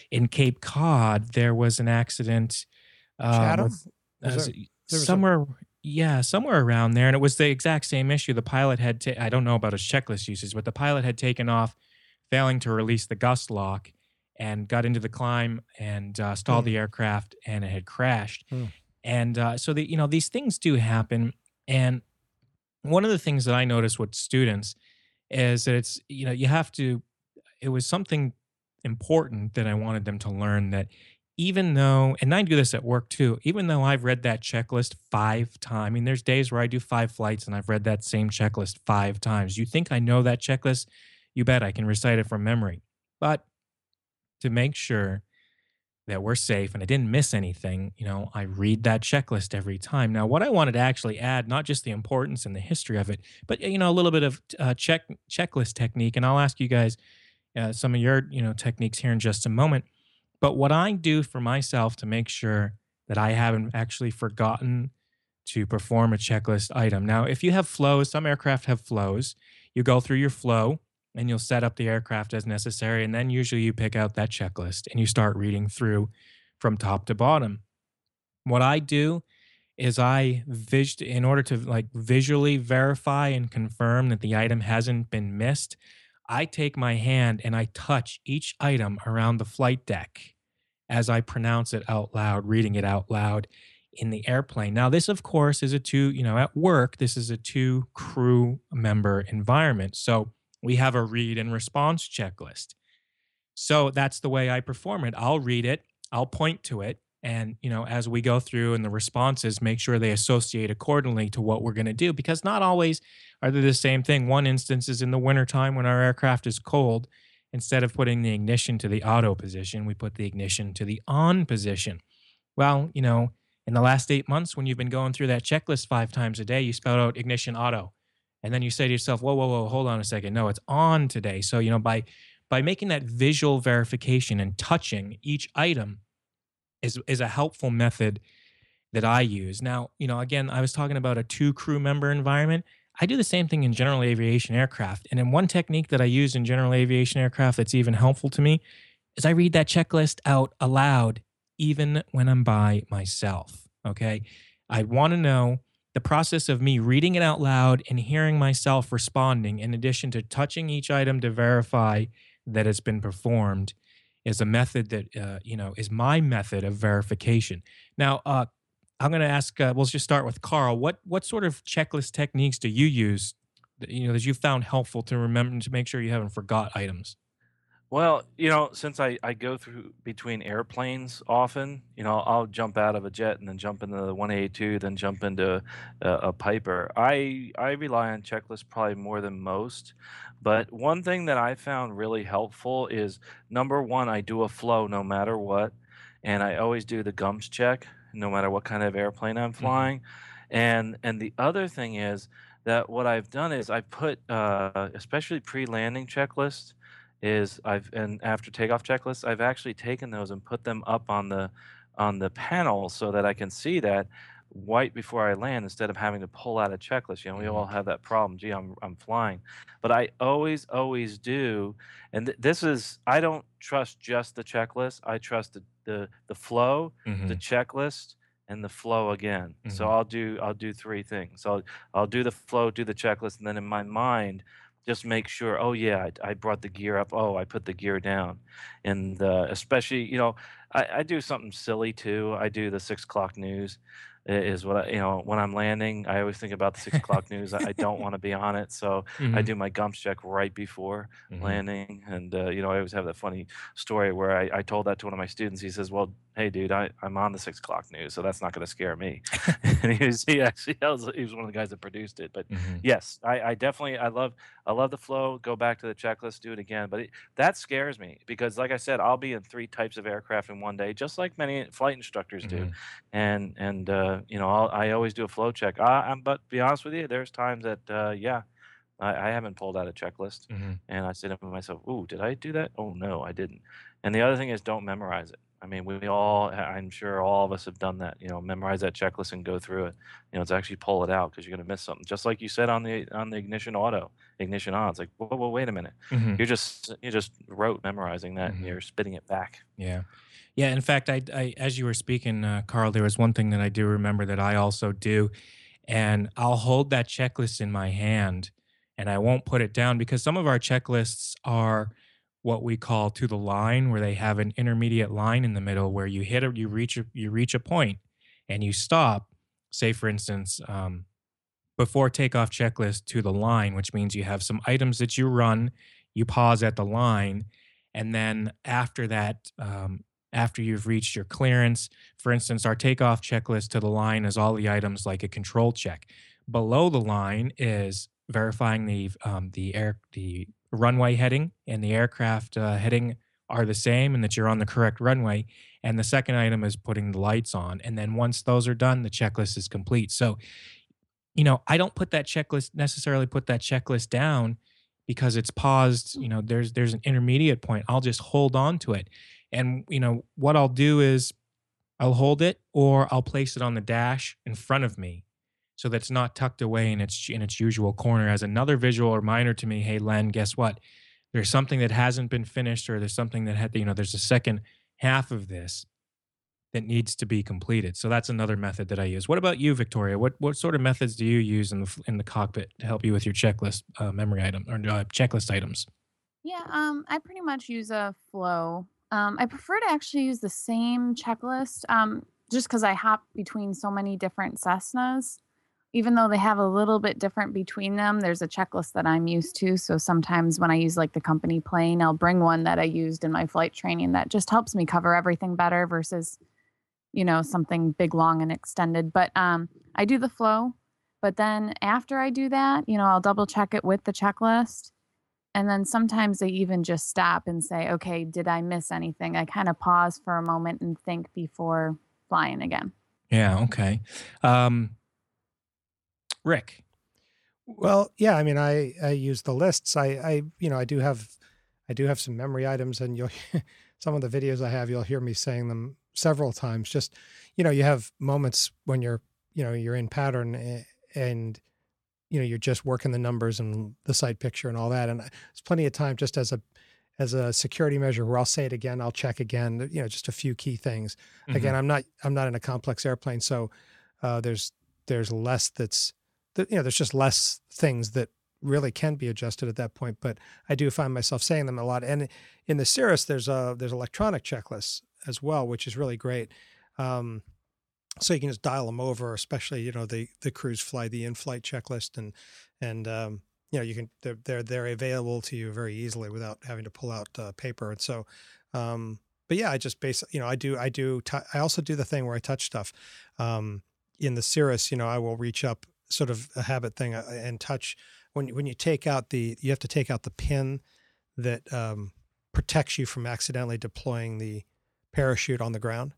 B: in Cape Cod, there was an accident. Um,
C: Chatham?
B: with- uh,
C: there- there was a-
B: somewhere, yeah, somewhere around there. And it was the exact same issue. The pilot had, ta- I don't know about his checklist usage, but the pilot had taken off, failing to release the gust lock and got into the climb and uh, stalled
C: Hmm.
B: the aircraft and it had crashed.
C: Hmm.
B: And uh, so, the, you know, these things do happen. And one of the things that I notice with students is that it's, you know, you have to, it was something important that I wanted them to learn that even though, and I do this at work too, even though I've read that checklist five times, I mean, there's days where I do five flights and I've read that same checklist five times. You think I know that checklist? You bet I can recite it from memory. But to make sure that we're safe and I didn't miss anything, you know, I read that checklist every time. Now, what I wanted to actually add, not just the importance and the history of it, but you know, a little bit of uh, check checklist technique, and I'll ask you guys uh, some of your you know techniques here in just a moment. But what I do for myself to make sure that I haven't actually forgotten to perform a checklist item. Now, if you have flows, some aircraft have flows. You go through your flow and you'll set up the aircraft as necessary. And then usually you pick out that checklist and you start reading through from top to bottom. What I do is I vis- in order to like visually verify and confirm that the item hasn't been missed, I take my hand and I touch each item around the flight deck as I pronounce it out loud, reading it out loud in the airplane. Now, this, of course, is a two, you know, at work, this is a two crew member environment. So we have a read and response checklist. So that's the way I perform it. I'll read it, I'll point to it. And, you know, as we go through and the responses, make sure they associate accordingly to what we're going to do because not always are they the same thing. One instance is in the wintertime when our aircraft is cold. Instead of putting the ignition to the auto position, we put the ignition to the on position. Well, you know, in the last eight months, when you've been going through that checklist five times a day, you spell out ignition auto. And then you say to yourself, whoa, whoa, whoa, hold on a second. No, it's on today. So, you know, by by making that visual verification and touching each item is is a helpful method that I use. Now, you know, again, I was talking about a two crew member environment. I do the same thing in general aviation aircraft. And then one technique that I use in general aviation aircraft that's even helpful to me is I read that checklist out aloud, even when I'm by myself. Okay. I want to know the process of me reading it out loud and hearing myself responding, in addition to touching each item to verify that it's been performed, is a method that, uh, you know, is my method of verification. Now, uh, I'm going to ask. Uh, we'll just start with Carl. What what sort of checklist techniques do you use? That, you know that you found helpful to remember to make sure you haven't forgot items.
D: Well, you know, since I, I go through between airplanes often, you know, I'll jump out of a jet and then jump into the 182, then jump into a, a Piper. I I rely on checklists probably more than most. But one thing that I found really helpful is number one, I do a flow no matter what, and I always do the gumps check no matter what kind of airplane I'm flying. And and the other thing is that what I've done is I put uh, especially pre-landing checklists is I've and after takeoff checklists, I've actually taken those and put them up on the on the panel so that I can see that right before I land instead of having to pull out a checklist. You know, we all have that problem. Gee, I'm I'm flying, but I always always do. And th- this is I don't trust just the checklist. I trust the the, the flow, the checklist, and the flow again. So
B: Mhm.
D: I'll do I'll do three things. I'll I'll do the flow, do the checklist, and then in my mind just make sure oh yeah I, I brought the gear up. Oh i put the gear down. And uh, especially you know I, I do something silly too. I do the six o'clock news is what I, you know when i'm landing i always think about the six o'clock news i, I don't want to be on it so i
B: Mhm.
D: do my gumps check right before
B: Mhm.
D: landing and uh, you know i always have that funny story where I, I told that to one of my students he says well hey dude I, i'm on the six o'clock news so that's not going to scare me and he was he actually he was, he was one of the guys that produced it but
B: Mhm.
D: yes I, I definitely i love i love the flow go back to the checklist do it again but it, that scares me because like i said i'll be in three types of aircraft in one day just like many flight instructors do
B: Mhm.
D: and and uh, you know I'll, i always do a flow check. Uh, I'm, but to be honest with you there's times that uh, yeah I, I haven't pulled out a checklist
B: Mhm.
D: and i say to myself ooh did i do that? Oh no i didn't And the other thing is don't memorize it. I mean, we all, I'm sure all of us have done that, you know, memorize that checklist and go through it. You know, to actually pull it out because you're going to miss something. Just like you said on the on the ignition auto, ignition on. It's like, whoa, whoa wait a minute.
B: Mhm.
D: You just you just wrote memorizing that
B: Mhm.
D: and you're spitting it back.
B: Yeah. Yeah. In fact, I, I as you were speaking, uh, Carl, there was one thing that I do remember that I also do. And I'll hold that checklist in my hand and I won't put it down because some of our checklists are what we call to the line, where they have an intermediate line in the middle where you hit a, you reach a, you reach a point and you stop. Say, for instance, um, before takeoff checklist to the line, which means you have some items that you run, you pause at the line, and then after that, um, after you've reached your clearance, for instance, our takeoff checklist to the line is all the items like a control check. Below the line is verifying the um, the air the runway heading and the aircraft uh, heading are the same and that you're on the correct runway. And the second item is putting the lights on. And then once those are done, the checklist is complete. So, you know, I don't put that checklist necessarily put that checklist down because it's paused. You know, there's there's an intermediate point. I'll just hold on to it. And you know, what I'll do is I'll hold it or I'll place it on the dash in front of me so that's not tucked away in its in its usual corner as another visual reminder to me, hey Len, guess what? There's something that hasn't been finished or there's something that had you know, there's a second half of this that needs to be completed. So that's another method that I use. What about you, Victoria? What what sort of methods do you use in the in the cockpit to help you with your checklist uh, memory item or uh, checklist items?
E: Yeah, um, I pretty much use a flow. Um, I prefer to actually use the same checklist, um, just because I hop between so many different Cessnas. Even though they have a little bit different between them, there's a checklist that I'm used to. So sometimes when I use like the company plane, I'll bring one that I used in my flight training that just helps me cover everything better versus, you know, something big, long, and extended. But um, I do the flow. But then after I do that, you know, I'll double check it with the checklist. And then sometimes they even just stop and say, okay, did I miss anything? I kind of pause for a moment and think before flying again.
B: Yeah, okay. Um, Rick.
C: Well, yeah, I mean, I I use the lists. I I you know I do have I do have some memory items, and you'll some of the videos I have, you'll hear me saying them several times. Just you know, you have moments when you're you know you're in pattern eh, and you know you're just working the numbers and the side picture and all that. And uh, it's plenty of time just as a as a security measure where I'll say it again, I'll check again. You know, just a few key things. Mm-hmm. Again, I'm not I'm not in a complex airplane, so uh, there's there's less that's you know there's just less things that really can be adjusted at that point but i do find myself saying them a lot. And in the cirrus there's a there's electronic checklists as well which is really great. Um, so you can just dial them over especially you know the the cruise fly the in-flight checklist and and um, you know you can they're, they're they're available to you very easily without having to pull out uh, paper. And so um, but yeah i just basically you know i do i do t- i also do the thing where i touch stuff. Um, in the cirrus you know i will reach up sort of a habit thing uh, and touch when you- when you take out the you have to take out the pin that um, protects you from accidentally deploying the parachute on the ground.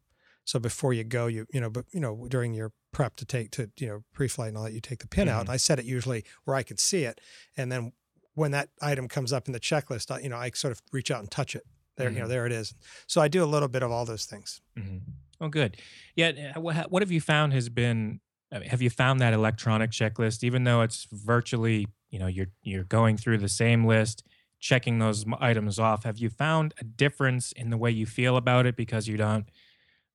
C: So before you go, you you know, but you know during your prep to take to you know pre-flight and all that, you take the pin out.
B: Mhm.
C: I set it usually where I can see it, and then when that item comes up in the checklist, I, you know, I sort of reach out and touch it. There, you know,
B: Mhm.
C: there it is. So I do a little bit of all those things.
B: hmm Oh, good. Yeah. uh, What, ha- what have you found has been? I mean, Have you found that electronic checklist, even though it's virtually, you know, you're you're going through the same list, checking those items off? Have you found a difference in the way you feel about it because you don't,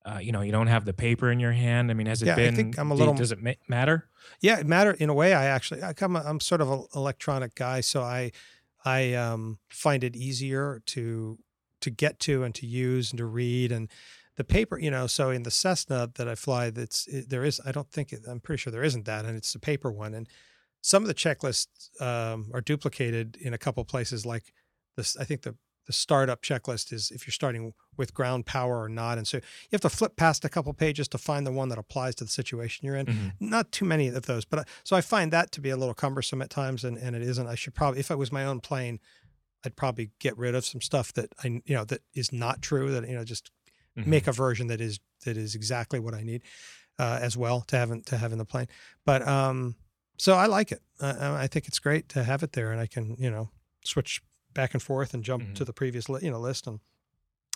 B: uh, you know, you don't have the paper in your hand? I mean, has it
C: Yeah, I
B: been?
C: think I'm a little-
B: Does it ma- matter?
C: Yeah, it matter in a way. I actually, I come, I'm sort of an electronic guy, so I, I um, find it easier to to get to and to use and to read and the paper. You know, so in the Cessna that I fly, that's it, there is. I don't think it, I'm pretty sure there isn't that, and it's the paper one. And some of the checklists um, are duplicated in a couple places. Like this, I think the the startup checklist is if you're starting with ground power or not, and so you have to flip past a couple pages to find the one that applies to the situation you're in
B: Mhm.
C: not too many of those, but I- so I find that to be a little cumbersome at times, and, and it isn't. I should probably, if it was my own plane, I'd probably get rid of some stuff that I, you know, that is not true. That you know, just
B: Mhm.
C: make a version that is that is exactly what I need uh, as well to have in, to have in the plane. But um, so I like it. I, I think it's great to have it there, and I can you know switch back and forth and jump
B: Mhm.
C: to the previous li- you know list and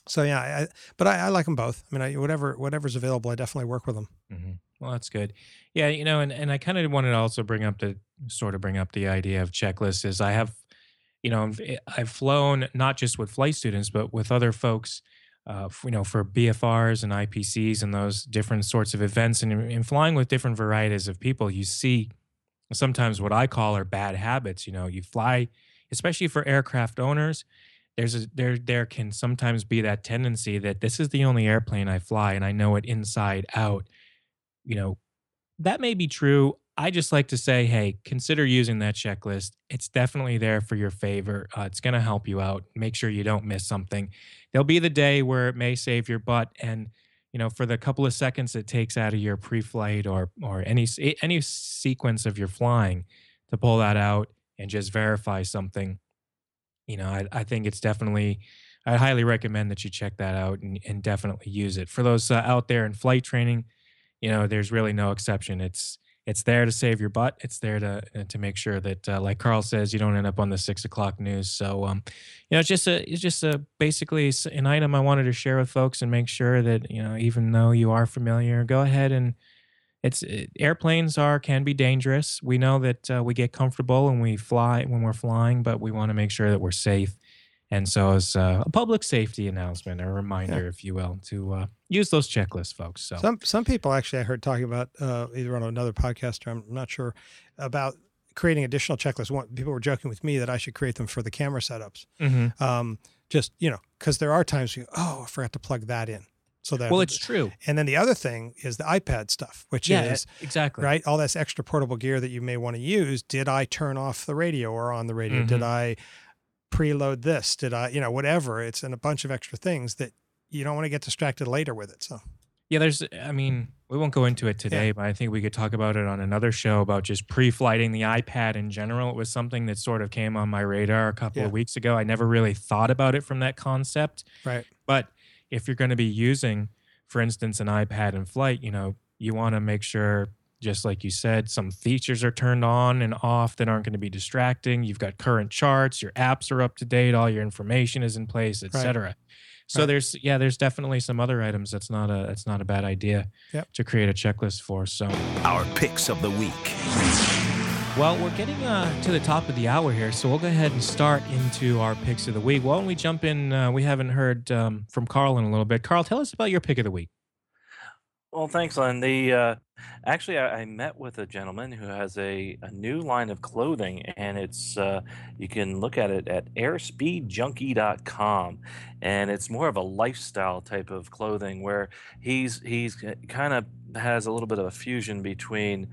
C: So yeah, I, but I, I, like them both. I mean, I, whatever whatever's available, I definitely work with them.
B: Mm-hmm. Well, that's good. Yeah, you know, and, and I kind of wanted to also bring up the sort of bring up the idea of checklists. Is I have, you know, I've flown not just with flight students, but with other folks. Uh, you know, for BFRs and IPCs and those different sorts of events, and in flying with different varieties of people, you see sometimes what I call are bad habits. You know, you fly, especially for aircraft owners there's a there there can sometimes be that tendency that this is the only airplane I fly and I know it inside out. You know, that may be true. I just like to say, hey, consider using that checklist. It's definitely there for your favor. Uh, it's going to help you out. Make sure you don't miss something. There'll be the day where it may save your butt, and you know, for the couple of seconds it takes out of your pre-flight or or any any sequence of your flying to pull that out and just verify something you know, I, I think it's definitely, I highly recommend that you check that out and, and definitely use it. For those uh, out there in flight training, you know, there's really no exception. It's it's there to save your butt. It's there to uh, to make sure that, uh, like Carl says, you don't end up on the six o'clock news. So, um, you know, it's just a it's just a basically an item I wanted to share with folks and make sure that you know, even though you are familiar, go ahead and it's it, airplanes are can be dangerous. We know that uh, we get comfortable and we fly when we're flying, but we want to make sure that we're safe. And so, as uh, a public safety announcement, a reminder, yeah. if you will, to uh, use those checklists, folks. So
C: some some people actually I heard talking about uh, either on another podcast or I'm not sure about creating additional checklists. One, people were joking with me that I should create them for the camera setups. Mm-hmm. Um, just you know, because there are times you oh I forgot to plug that in.
B: So that well, it's true.
C: And then the other thing is the iPad stuff, which
B: yeah,
C: is
B: exactly
C: right. All this extra portable gear that you may want to use. Did I turn off the radio or on the radio? Mm-hmm. Did I preload this? Did I, you know, whatever? It's in a bunch of extra things that you don't want to get distracted later with it. So
B: yeah, there's. I mean, we won't go into it today, yeah. but I think we could talk about it on another show about just pre-flighting the iPad in general. It was something that sort of came on my radar a couple yeah. of weeks ago. I never really thought about it from that concept.
C: Right.
B: But if you're going to be using, for instance, an iPad in flight, you know, you want to make sure, just like you said, some features are turned on and off that aren't going to be distracting. You've got current charts, your apps are up to date, all your information is in place, etc. Right. So right. there's yeah, there's definitely some other items that's not a that's not a bad idea yep. to create a checklist for. So
A: our picks of the week.
B: Well, we're getting uh, to the top of the hour here, so we'll go ahead and start into our picks of the week. Why don't we jump in? Uh, we haven't heard um, from Carl in a little bit. Carl, tell us about your pick of the week.
D: Well, thanks, Len. The uh, actually, I, I, met with a gentleman who has a, a new line of clothing, and it's uh, you can look at it at airspeedjunkie.com, and it's more of a lifestyle type of clothing where he's he's kind of has a little bit of a fusion between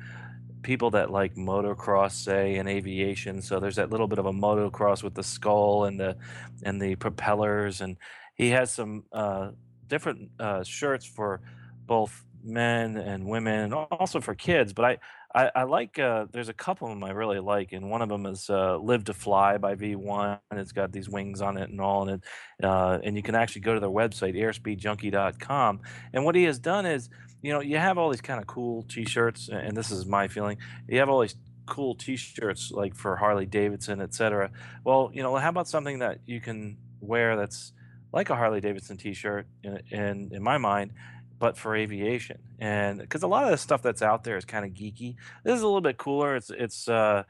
D: people that like motocross say and aviation. So there's that little bit of a motocross with the skull and the and the propellers and he has some uh, different uh, shirts for both men and women and also for kids but i i, I like uh, there's a couple of them i really like and one of them is uh, live to fly by v1 and it's got these wings on it and all and it uh, and you can actually go to their website airspeedjunkie.com and what he has done is you know, you have all these kind of cool T-shirts, and this is my feeling. You have all these cool T-shirts like for Harley Davidson, etc. Well, you know, how about something that you can wear that's like a Harley Davidson T-shirt, in, in, in my mind, but for aviation, and because a lot of the stuff that's out there is kind of geeky. This is a little bit cooler. It's it's uh,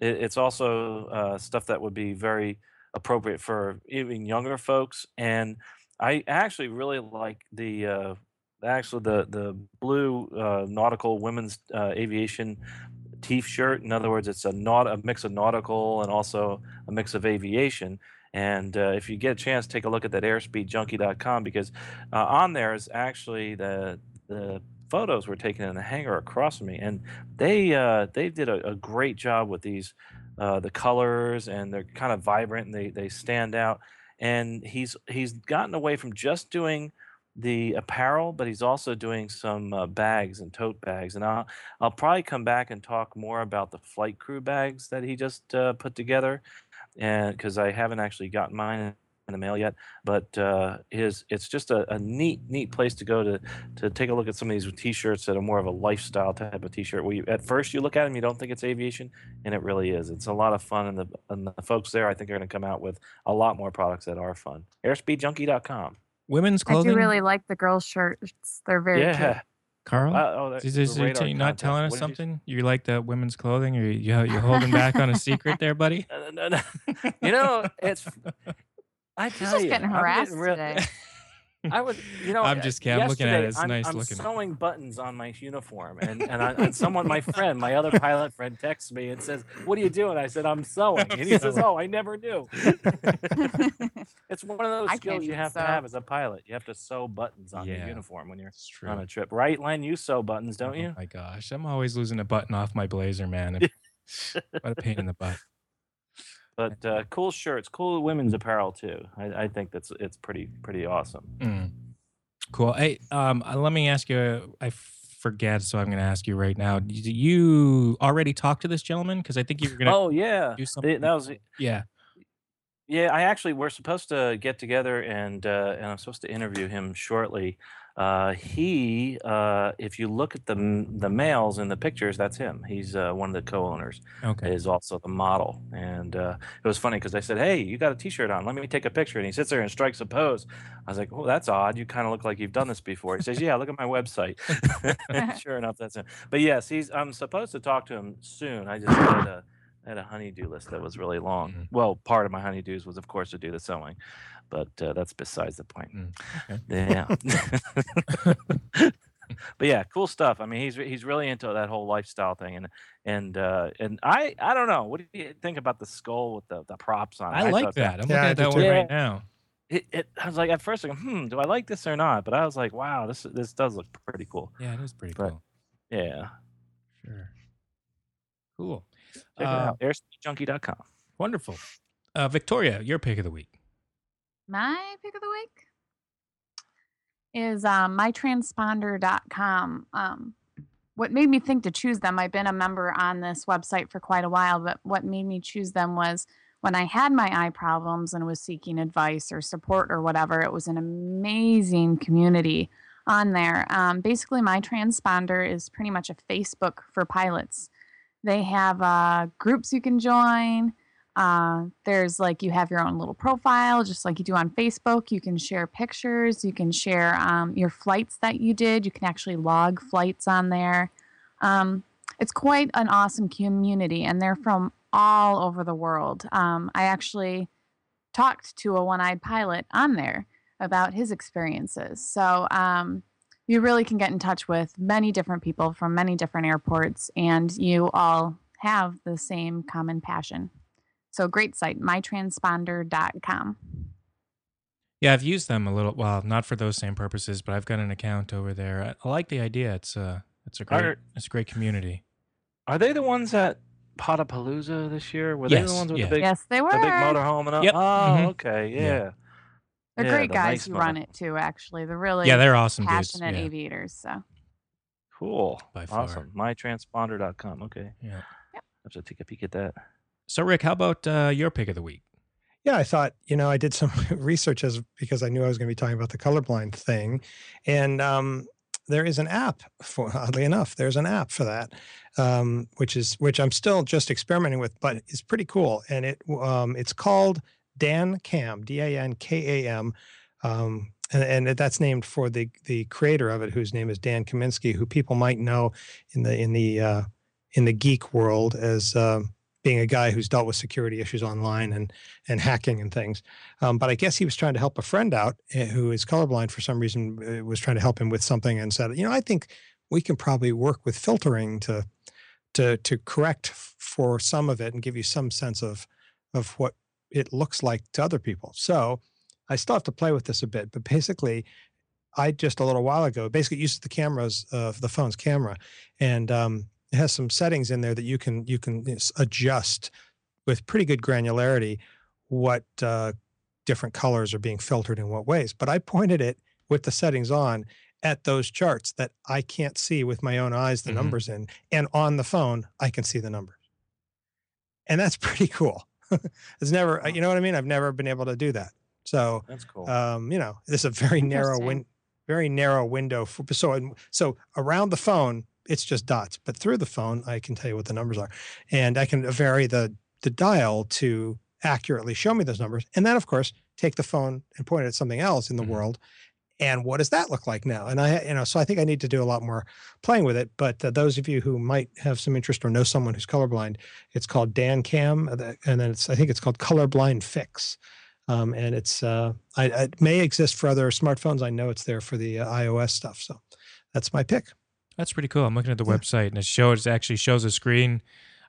D: it, it's also uh, stuff that would be very appropriate for even younger folks, and I actually really like the uh, actually the the blue uh, nautical women's uh, aviation t-shirt. In other words, it's a not a mix of nautical and also a mix of aviation. And uh, if you get a chance, take a look at that airspeedjunkie.com because uh, on there is actually the the photos were taken in the hangar across from me, and they uh, they did a, a, great job with these uh, the colors and they're kind of vibrant and they they stand out. And he's he's gotten away from just doing the apparel, but he's also doing some uh, bags and tote bags. And I'll, I'll probably come back and talk more about the flight crew bags that he just uh, put together, and because I haven't actually gotten mine in the mail yet. But uh, his it's just a, a, neat neat place to go to to take a look at some of these T-shirts that are more of a lifestyle type of T-shirt. Where you, at first you look at them, you don't think it's aviation, and it really is. It's a lot of fun, and the and the folks there I think are going to come out with a lot more products that are fun. AirspeedJunkie.com.
B: Women's clothing.
E: I do really like the girls' shirts. They're very cute.
D: Yeah.
B: Carl.
D: Uh, oh, the-
B: is
D: the
B: this, are you not telling us
D: What did you say?
B: something? You, like the women's clothing, or you you holding back on a secret there, buddy?
D: Uh, no, no. You know, it's. I
E: He's
D: tell
E: just
D: you,
E: getting
D: I'm
E: harassed
D: real-
E: today.
D: I was, you know.
B: I'm just kidding. I'm looking at it.
D: yesterday,
B: It's
D: I'm,
B: nice
D: I'm
B: looking.
D: sewing buttons on my uniform, and and, I, and someone, my friend, my other pilot friend, texts me and says, "What are you doing?" I said, "I'm sewing," and he says, "Oh, I never knew." it's one of those
E: I
D: skills you have
E: sew.
D: to have as a pilot. You have to sew buttons on
B: Yeah.
D: your uniform when you're on a trip, right? Len, you sew buttons, don't
B: Oh
D: you?
B: my gosh, I'm always losing a button off my blazer, man. It- what a pain in the butt.
D: But uh, cool shirts, cool women's apparel too. I, I think that's it's pretty pretty awesome.
B: Mm. Cool. Hey, um, uh, let me ask you. I forget, so I'm going to ask you right now. Did you already talk to this gentleman? Because I think you were going to.
D: Oh yeah,
B: do something
D: that was
B: yeah.
D: Yeah, I actually we're supposed to get together and uh, and I'm supposed to interview him shortly. Uh, he, uh, if you look at the the males in the pictures, that's him. He's uh, one of the co-owners.
B: Okay.
D: Is also the model, and uh, it was funny because I said, "Hey, you got a T-shirt on? Let me take a picture." And he sits there and strikes a pose. I was like, "Oh, that's odd. You kind of look like you've done this before." He says, "Yeah, look at my website." sure enough, that's him. But yes, he's. I'm supposed to talk to him soon. I just had a I had a honeydew list that was really long.
B: Mhm.
D: Well, part of my honeydews was, of course, to do the sewing, but uh, that's besides the point.
B: Mm, okay.
D: Yeah. but yeah, cool stuff. I mean, he's he's really into that whole lifestyle thing, and and uh, and I I don't know. What do you think about the skull with the, the props on? it?
B: I like
D: thought
B: that. I'm
C: Yeah,
B: looking at that one
D: too.
B: right now.
D: It, it, I was like at first, like, hmm, do I like this or not? But I was like, wow, this this does look pretty cool.
B: Yeah, it is pretty
D: But-
B: cool.
D: Yeah,
B: Sure. Cool.
D: Check
B: Uh,
D: it out. Airspeedjunkie.com.
B: Wonderful. Uh, Victoria, your pick of the week.
E: My pick of the week is um, mytransponder.com. Um, what made me think to choose them, I've been a member on this website for quite a while, but what made me choose them was when I had my eye problems and was seeking advice or support or whatever, it was an amazing community on there. Um, basically, my transponder is pretty much a Facebook for pilots. They have uh, groups you can join. Uh, there's like you have your own little profile, just like you do on Facebook. You can share pictures. You can share um, your flights that you did. You can actually log flights on there. Um, it's quite an awesome community, and they're from all over the world. Um, I actually talked to a one eyed pilot on there about his experiences. So um, you really can get in touch with many different people from many different airports, and you all have the same common passion. So great site, mytransponder.com.
B: Yeah, I've used them a little. Well, not for those same purposes, but I've got an account over there. I, I like the idea. It's uh it's a great
D: Are-
B: it's a great community.
D: Are they the ones at Podapalooza this year? Were they the ones with
B: yeah.
D: the big
E: Yes, they were.
D: the big motorhome and all?
B: Yep,
D: Oh,
B: mhm.
D: okay, yeah.
B: Yeah.
E: They're
D: Yeah,
E: great
D: the
E: guys
D: nice
E: who run it too. Actually, they're really
B: yeah, they're awesome dudes.
E: passionate
B: Yeah.
E: aviators. So
D: Cool.
B: By far.
D: Awesome. Mytransponder.com. Okay.
B: Yeah.
D: I have to take a peek at that.
B: So, Rick, how about uh, your pick of the week?
C: Yeah, I thought, you know, I did some research as because I knew I was going to be talking about the colorblind thing. And um, there is an app for oddly enough, there's an app for that. Um, which is which I'm still just experimenting with, but it's pretty cool. And it um, it's called DanKam, D A N K A M. Um, and, and that's named for the the creator of it, whose name is Dan Kaminsky, who people might know in the in the uh, in the geek world as um, being a guy who's dealt with security issues online and and hacking and things. Um, but I guess he was trying to help a friend out eh, who is colorblind for some reason. uh, Was trying to help him with something and said, you know, I think we can probably work with filtering to to to correct for some of it and give you some sense of of what it looks like to other people. So I still have to play with this a bit, but basically. I just a little while ago basically used the cameras of the phone's camera, and um, it has some settings in there that you can you can adjust with pretty good granularity what uh, different colors are being filtered in what ways. But I pointed it with the settings on at those charts that I can't see with my own eyes the
B: Mhm.
C: numbers in, and on the phone I can see the numbers, and that's pretty cool. it's never you know what I mean. I've never been able to do that. So
D: That's cool.
C: um, you know, this is a very narrow win, very narrow window. For, so, so around the phone, it's just dots, but through the phone, I can tell you what the numbers are, and I can vary the the dial to accurately show me those numbers. And then, of course, take the phone and point it at something else in the
B: Mhm.
C: world. And what does that look like now? And I, you know, so I think I need to do a lot more playing with it. But uh, those of you who might have some interest or know someone who's colorblind, it's called DanKam, and then it's I think it's called Colorblind Fix. Um, and it's uh, I, it may exist for other smartphones. I know it's there for the uh, iOS stuff. So that's my pick.
B: That's pretty cool. I'm looking at the
C: Yeah.
B: website and it shows it actually shows a screen,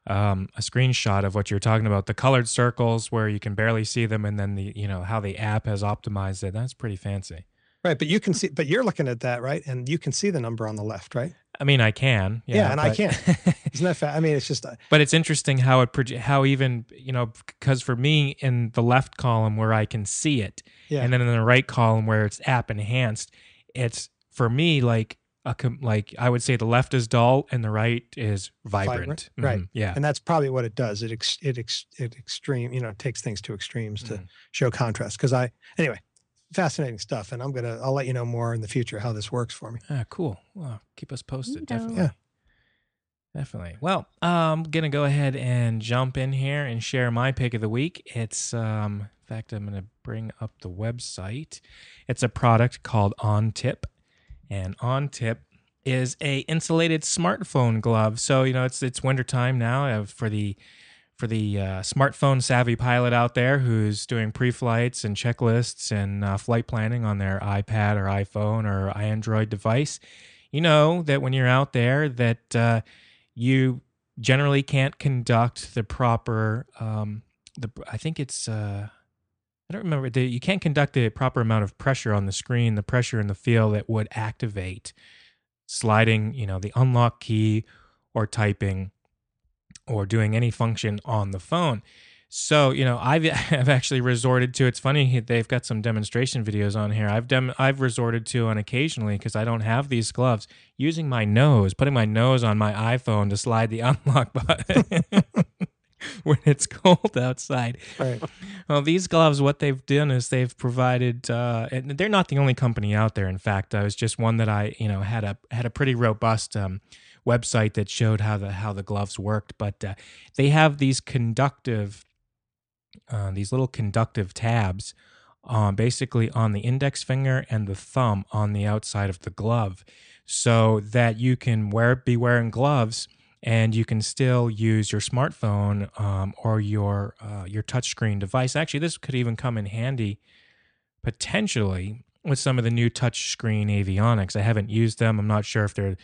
B: um, a screenshot of what you're talking about. The colored circles where you can barely see them, and then the you know how the app has optimized it. That's pretty fancy.
C: Right, but you can see, but you're looking at that, right? And you can see the number on the left, right?
B: I mean, I can. Yeah,
C: Yeah, and I can't. Isn't that I mean, it's just uh,
B: but it's interesting how it proje- how even you know because for me in the left column where I can see it,
C: yeah.
B: and then in the right column where it's app enhanced, it's for me like a com- like I would say the left is dull and the right is vibrant.
C: Vibrant, right.
B: Mhm, Yeah.
C: and that's probably what it does. It ex, it ex, it extreme, you know, takes things to extremes to
B: Mhm.
C: show contrast. Because I, anyway, fascinating stuff, and I'm gonna, I'll let you know more in the future how this works for me.
B: Ah, cool. Well, keep us posted. Definitely.
C: Yeah.
B: Definitely. Well, I'm gonna go ahead and jump in here and share my pick of the week. It's um in fact I'm gonna bring up the website. It's a product called On Tip. And On Tip is a insulated smartphone glove. So, you know, it's it's wintertime now uh, for the for the uh, smartphone savvy pilot out there who's doing pre-flights and checklists and uh, flight planning on their iPad or iPhone or Android device, you know that when you're out there that uh, you generally can't conduct the proper um, the I think it's uh, I don't remember the, you can't conduct the proper amount of pressure on the screen, the pressure in the field that would activate sliding, you know, the unlock key or typing or doing any function on the phone. So, you know, I've I've actually resorted to it's funny they've got some demonstration videos on here. I've dem- I've resorted to on occasionally because I don't have these gloves, using my nose, putting my nose on my iPhone to slide the unlock button when it's cold outside.
C: Right.
B: Well, these gloves, what they've done is they've provided, uh, and they're not the only company out there. In fact, I was just one that I, you know, had a had a pretty robust um, website that showed how the how the gloves worked. But uh, they have these conductive, uh, these little conductive tabs, um, basically on the index finger and the thumb on the outside of the glove, so that you can wear be wearing gloves and you can still use your smartphone um, or your uh, your touchscreen device. Actually, this could even come in handy potentially with some of the new touchscreen avionics. I haven't used them. I'm not sure if they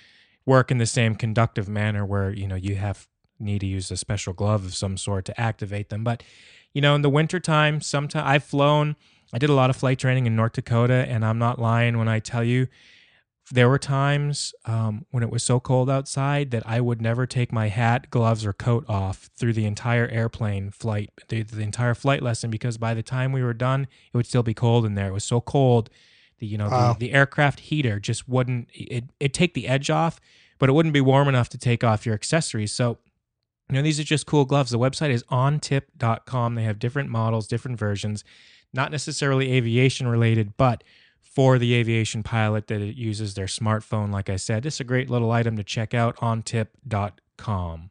B: work in the same conductive manner where you know you have need to use a special glove of some sort to activate them. But you know, in the wintertime, sometimes I've flown. I did a lot of flight training in North Dakota, and I'm not lying when I tell you there were times um, when it was so cold outside that I would never take my hat, gloves, or coat off through the entire airplane flight, the, the entire flight lesson, because by the time we were done, it would still be cold in there. It was so cold, the you know
C: Wow.
B: the, the aircraft heater just wouldn't it it take the edge off, but it wouldn't be warm enough to take off your accessories. So. You know, these are just cool gloves. The website is ontip.com. They have different models, different versions, not necessarily aviation related, but for the aviation pilot that it uses their smartphone. Like I said, it's a great little item to check out on tip.com.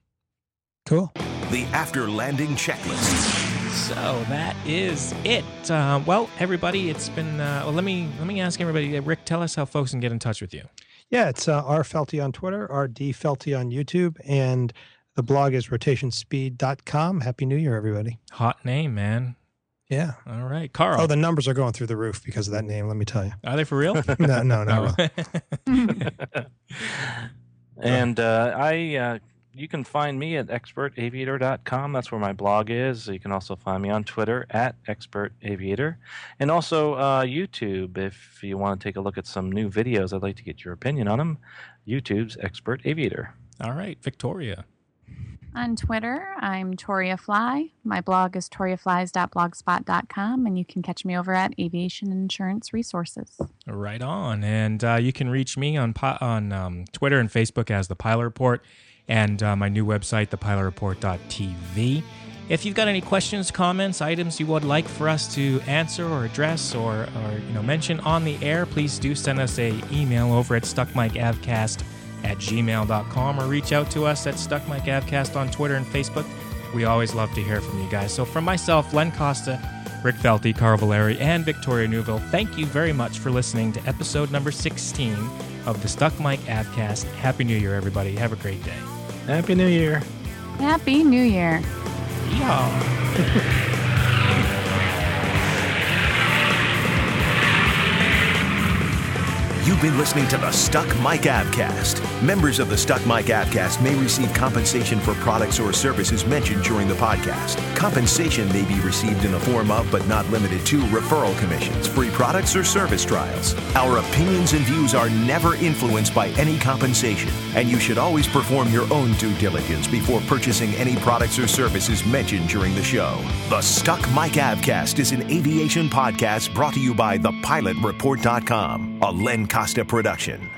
C: Cool.
A: The after landing checklist.
B: So that is it. Uh, well, everybody, it's been. Uh, well, let me let me ask everybody. uh, Rick, tell us how folks can get in touch with you.
C: Yeah, it's uh, R Felty on Twitter, R D Felty on YouTube, and the blog is rotationspeed.com. Happy New Year, everybody.
B: Hot name, man.
C: Yeah.
B: All right, Carl.
C: Oh, the numbers are going through the roof because of that name. Let me tell you.
B: are they for real?
C: No, no, no.
B: No.
D: and uh, I, uh, you can find me at expertaviator.com. That's where my blog is. You can also find me on Twitter at expertaviator, and also uh, YouTube. If you want to take a look at some new videos, I'd like to get your opinion on them. YouTube's Expert Aviator.
B: All right, Victoria.
E: On Twitter, I'm Toria Fly. My blog is toriaflies.blogspot.com, and you can catch me over at Aviation Insurance Resources.
B: Right on, and uh, you can reach me on on um, Twitter and Facebook as the Pilot Report, and uh, my new website, thepilotreport.tv. If you've got any questions, comments, items you would like for us to answer or address or, or you know mention on the air, please do send us a email over at stuckmikeavcast at gmail.com or reach out to us at stuckmikeavcast on Twitter and Facebook. We always love to hear from you guys. So, from myself, Len Costa, Rick Felty, Carl Valeri, and Victoria Neuville, thank you very much for listening to episode number 16 of the Stuck Mike Avcast. Happy New Year, everybody. Have a great day.
D: Happy New Year.
E: Happy New Year.
B: Yeehaw.
A: You've been listening to the Stuck Mike Avcast. Members of the Stuck Mike Avcast may receive compensation for products or services mentioned during the podcast. Compensation may be received in the form of, but not limited to, referral commissions, free products, or service trials. Our opinions and views are never influenced by any compensation, and you should always perform your own due diligence before purchasing any products or services mentioned during the show. The Stuck Mike Avcast is an aviation podcast brought to you by thepilotreport.com. a Len Costa production.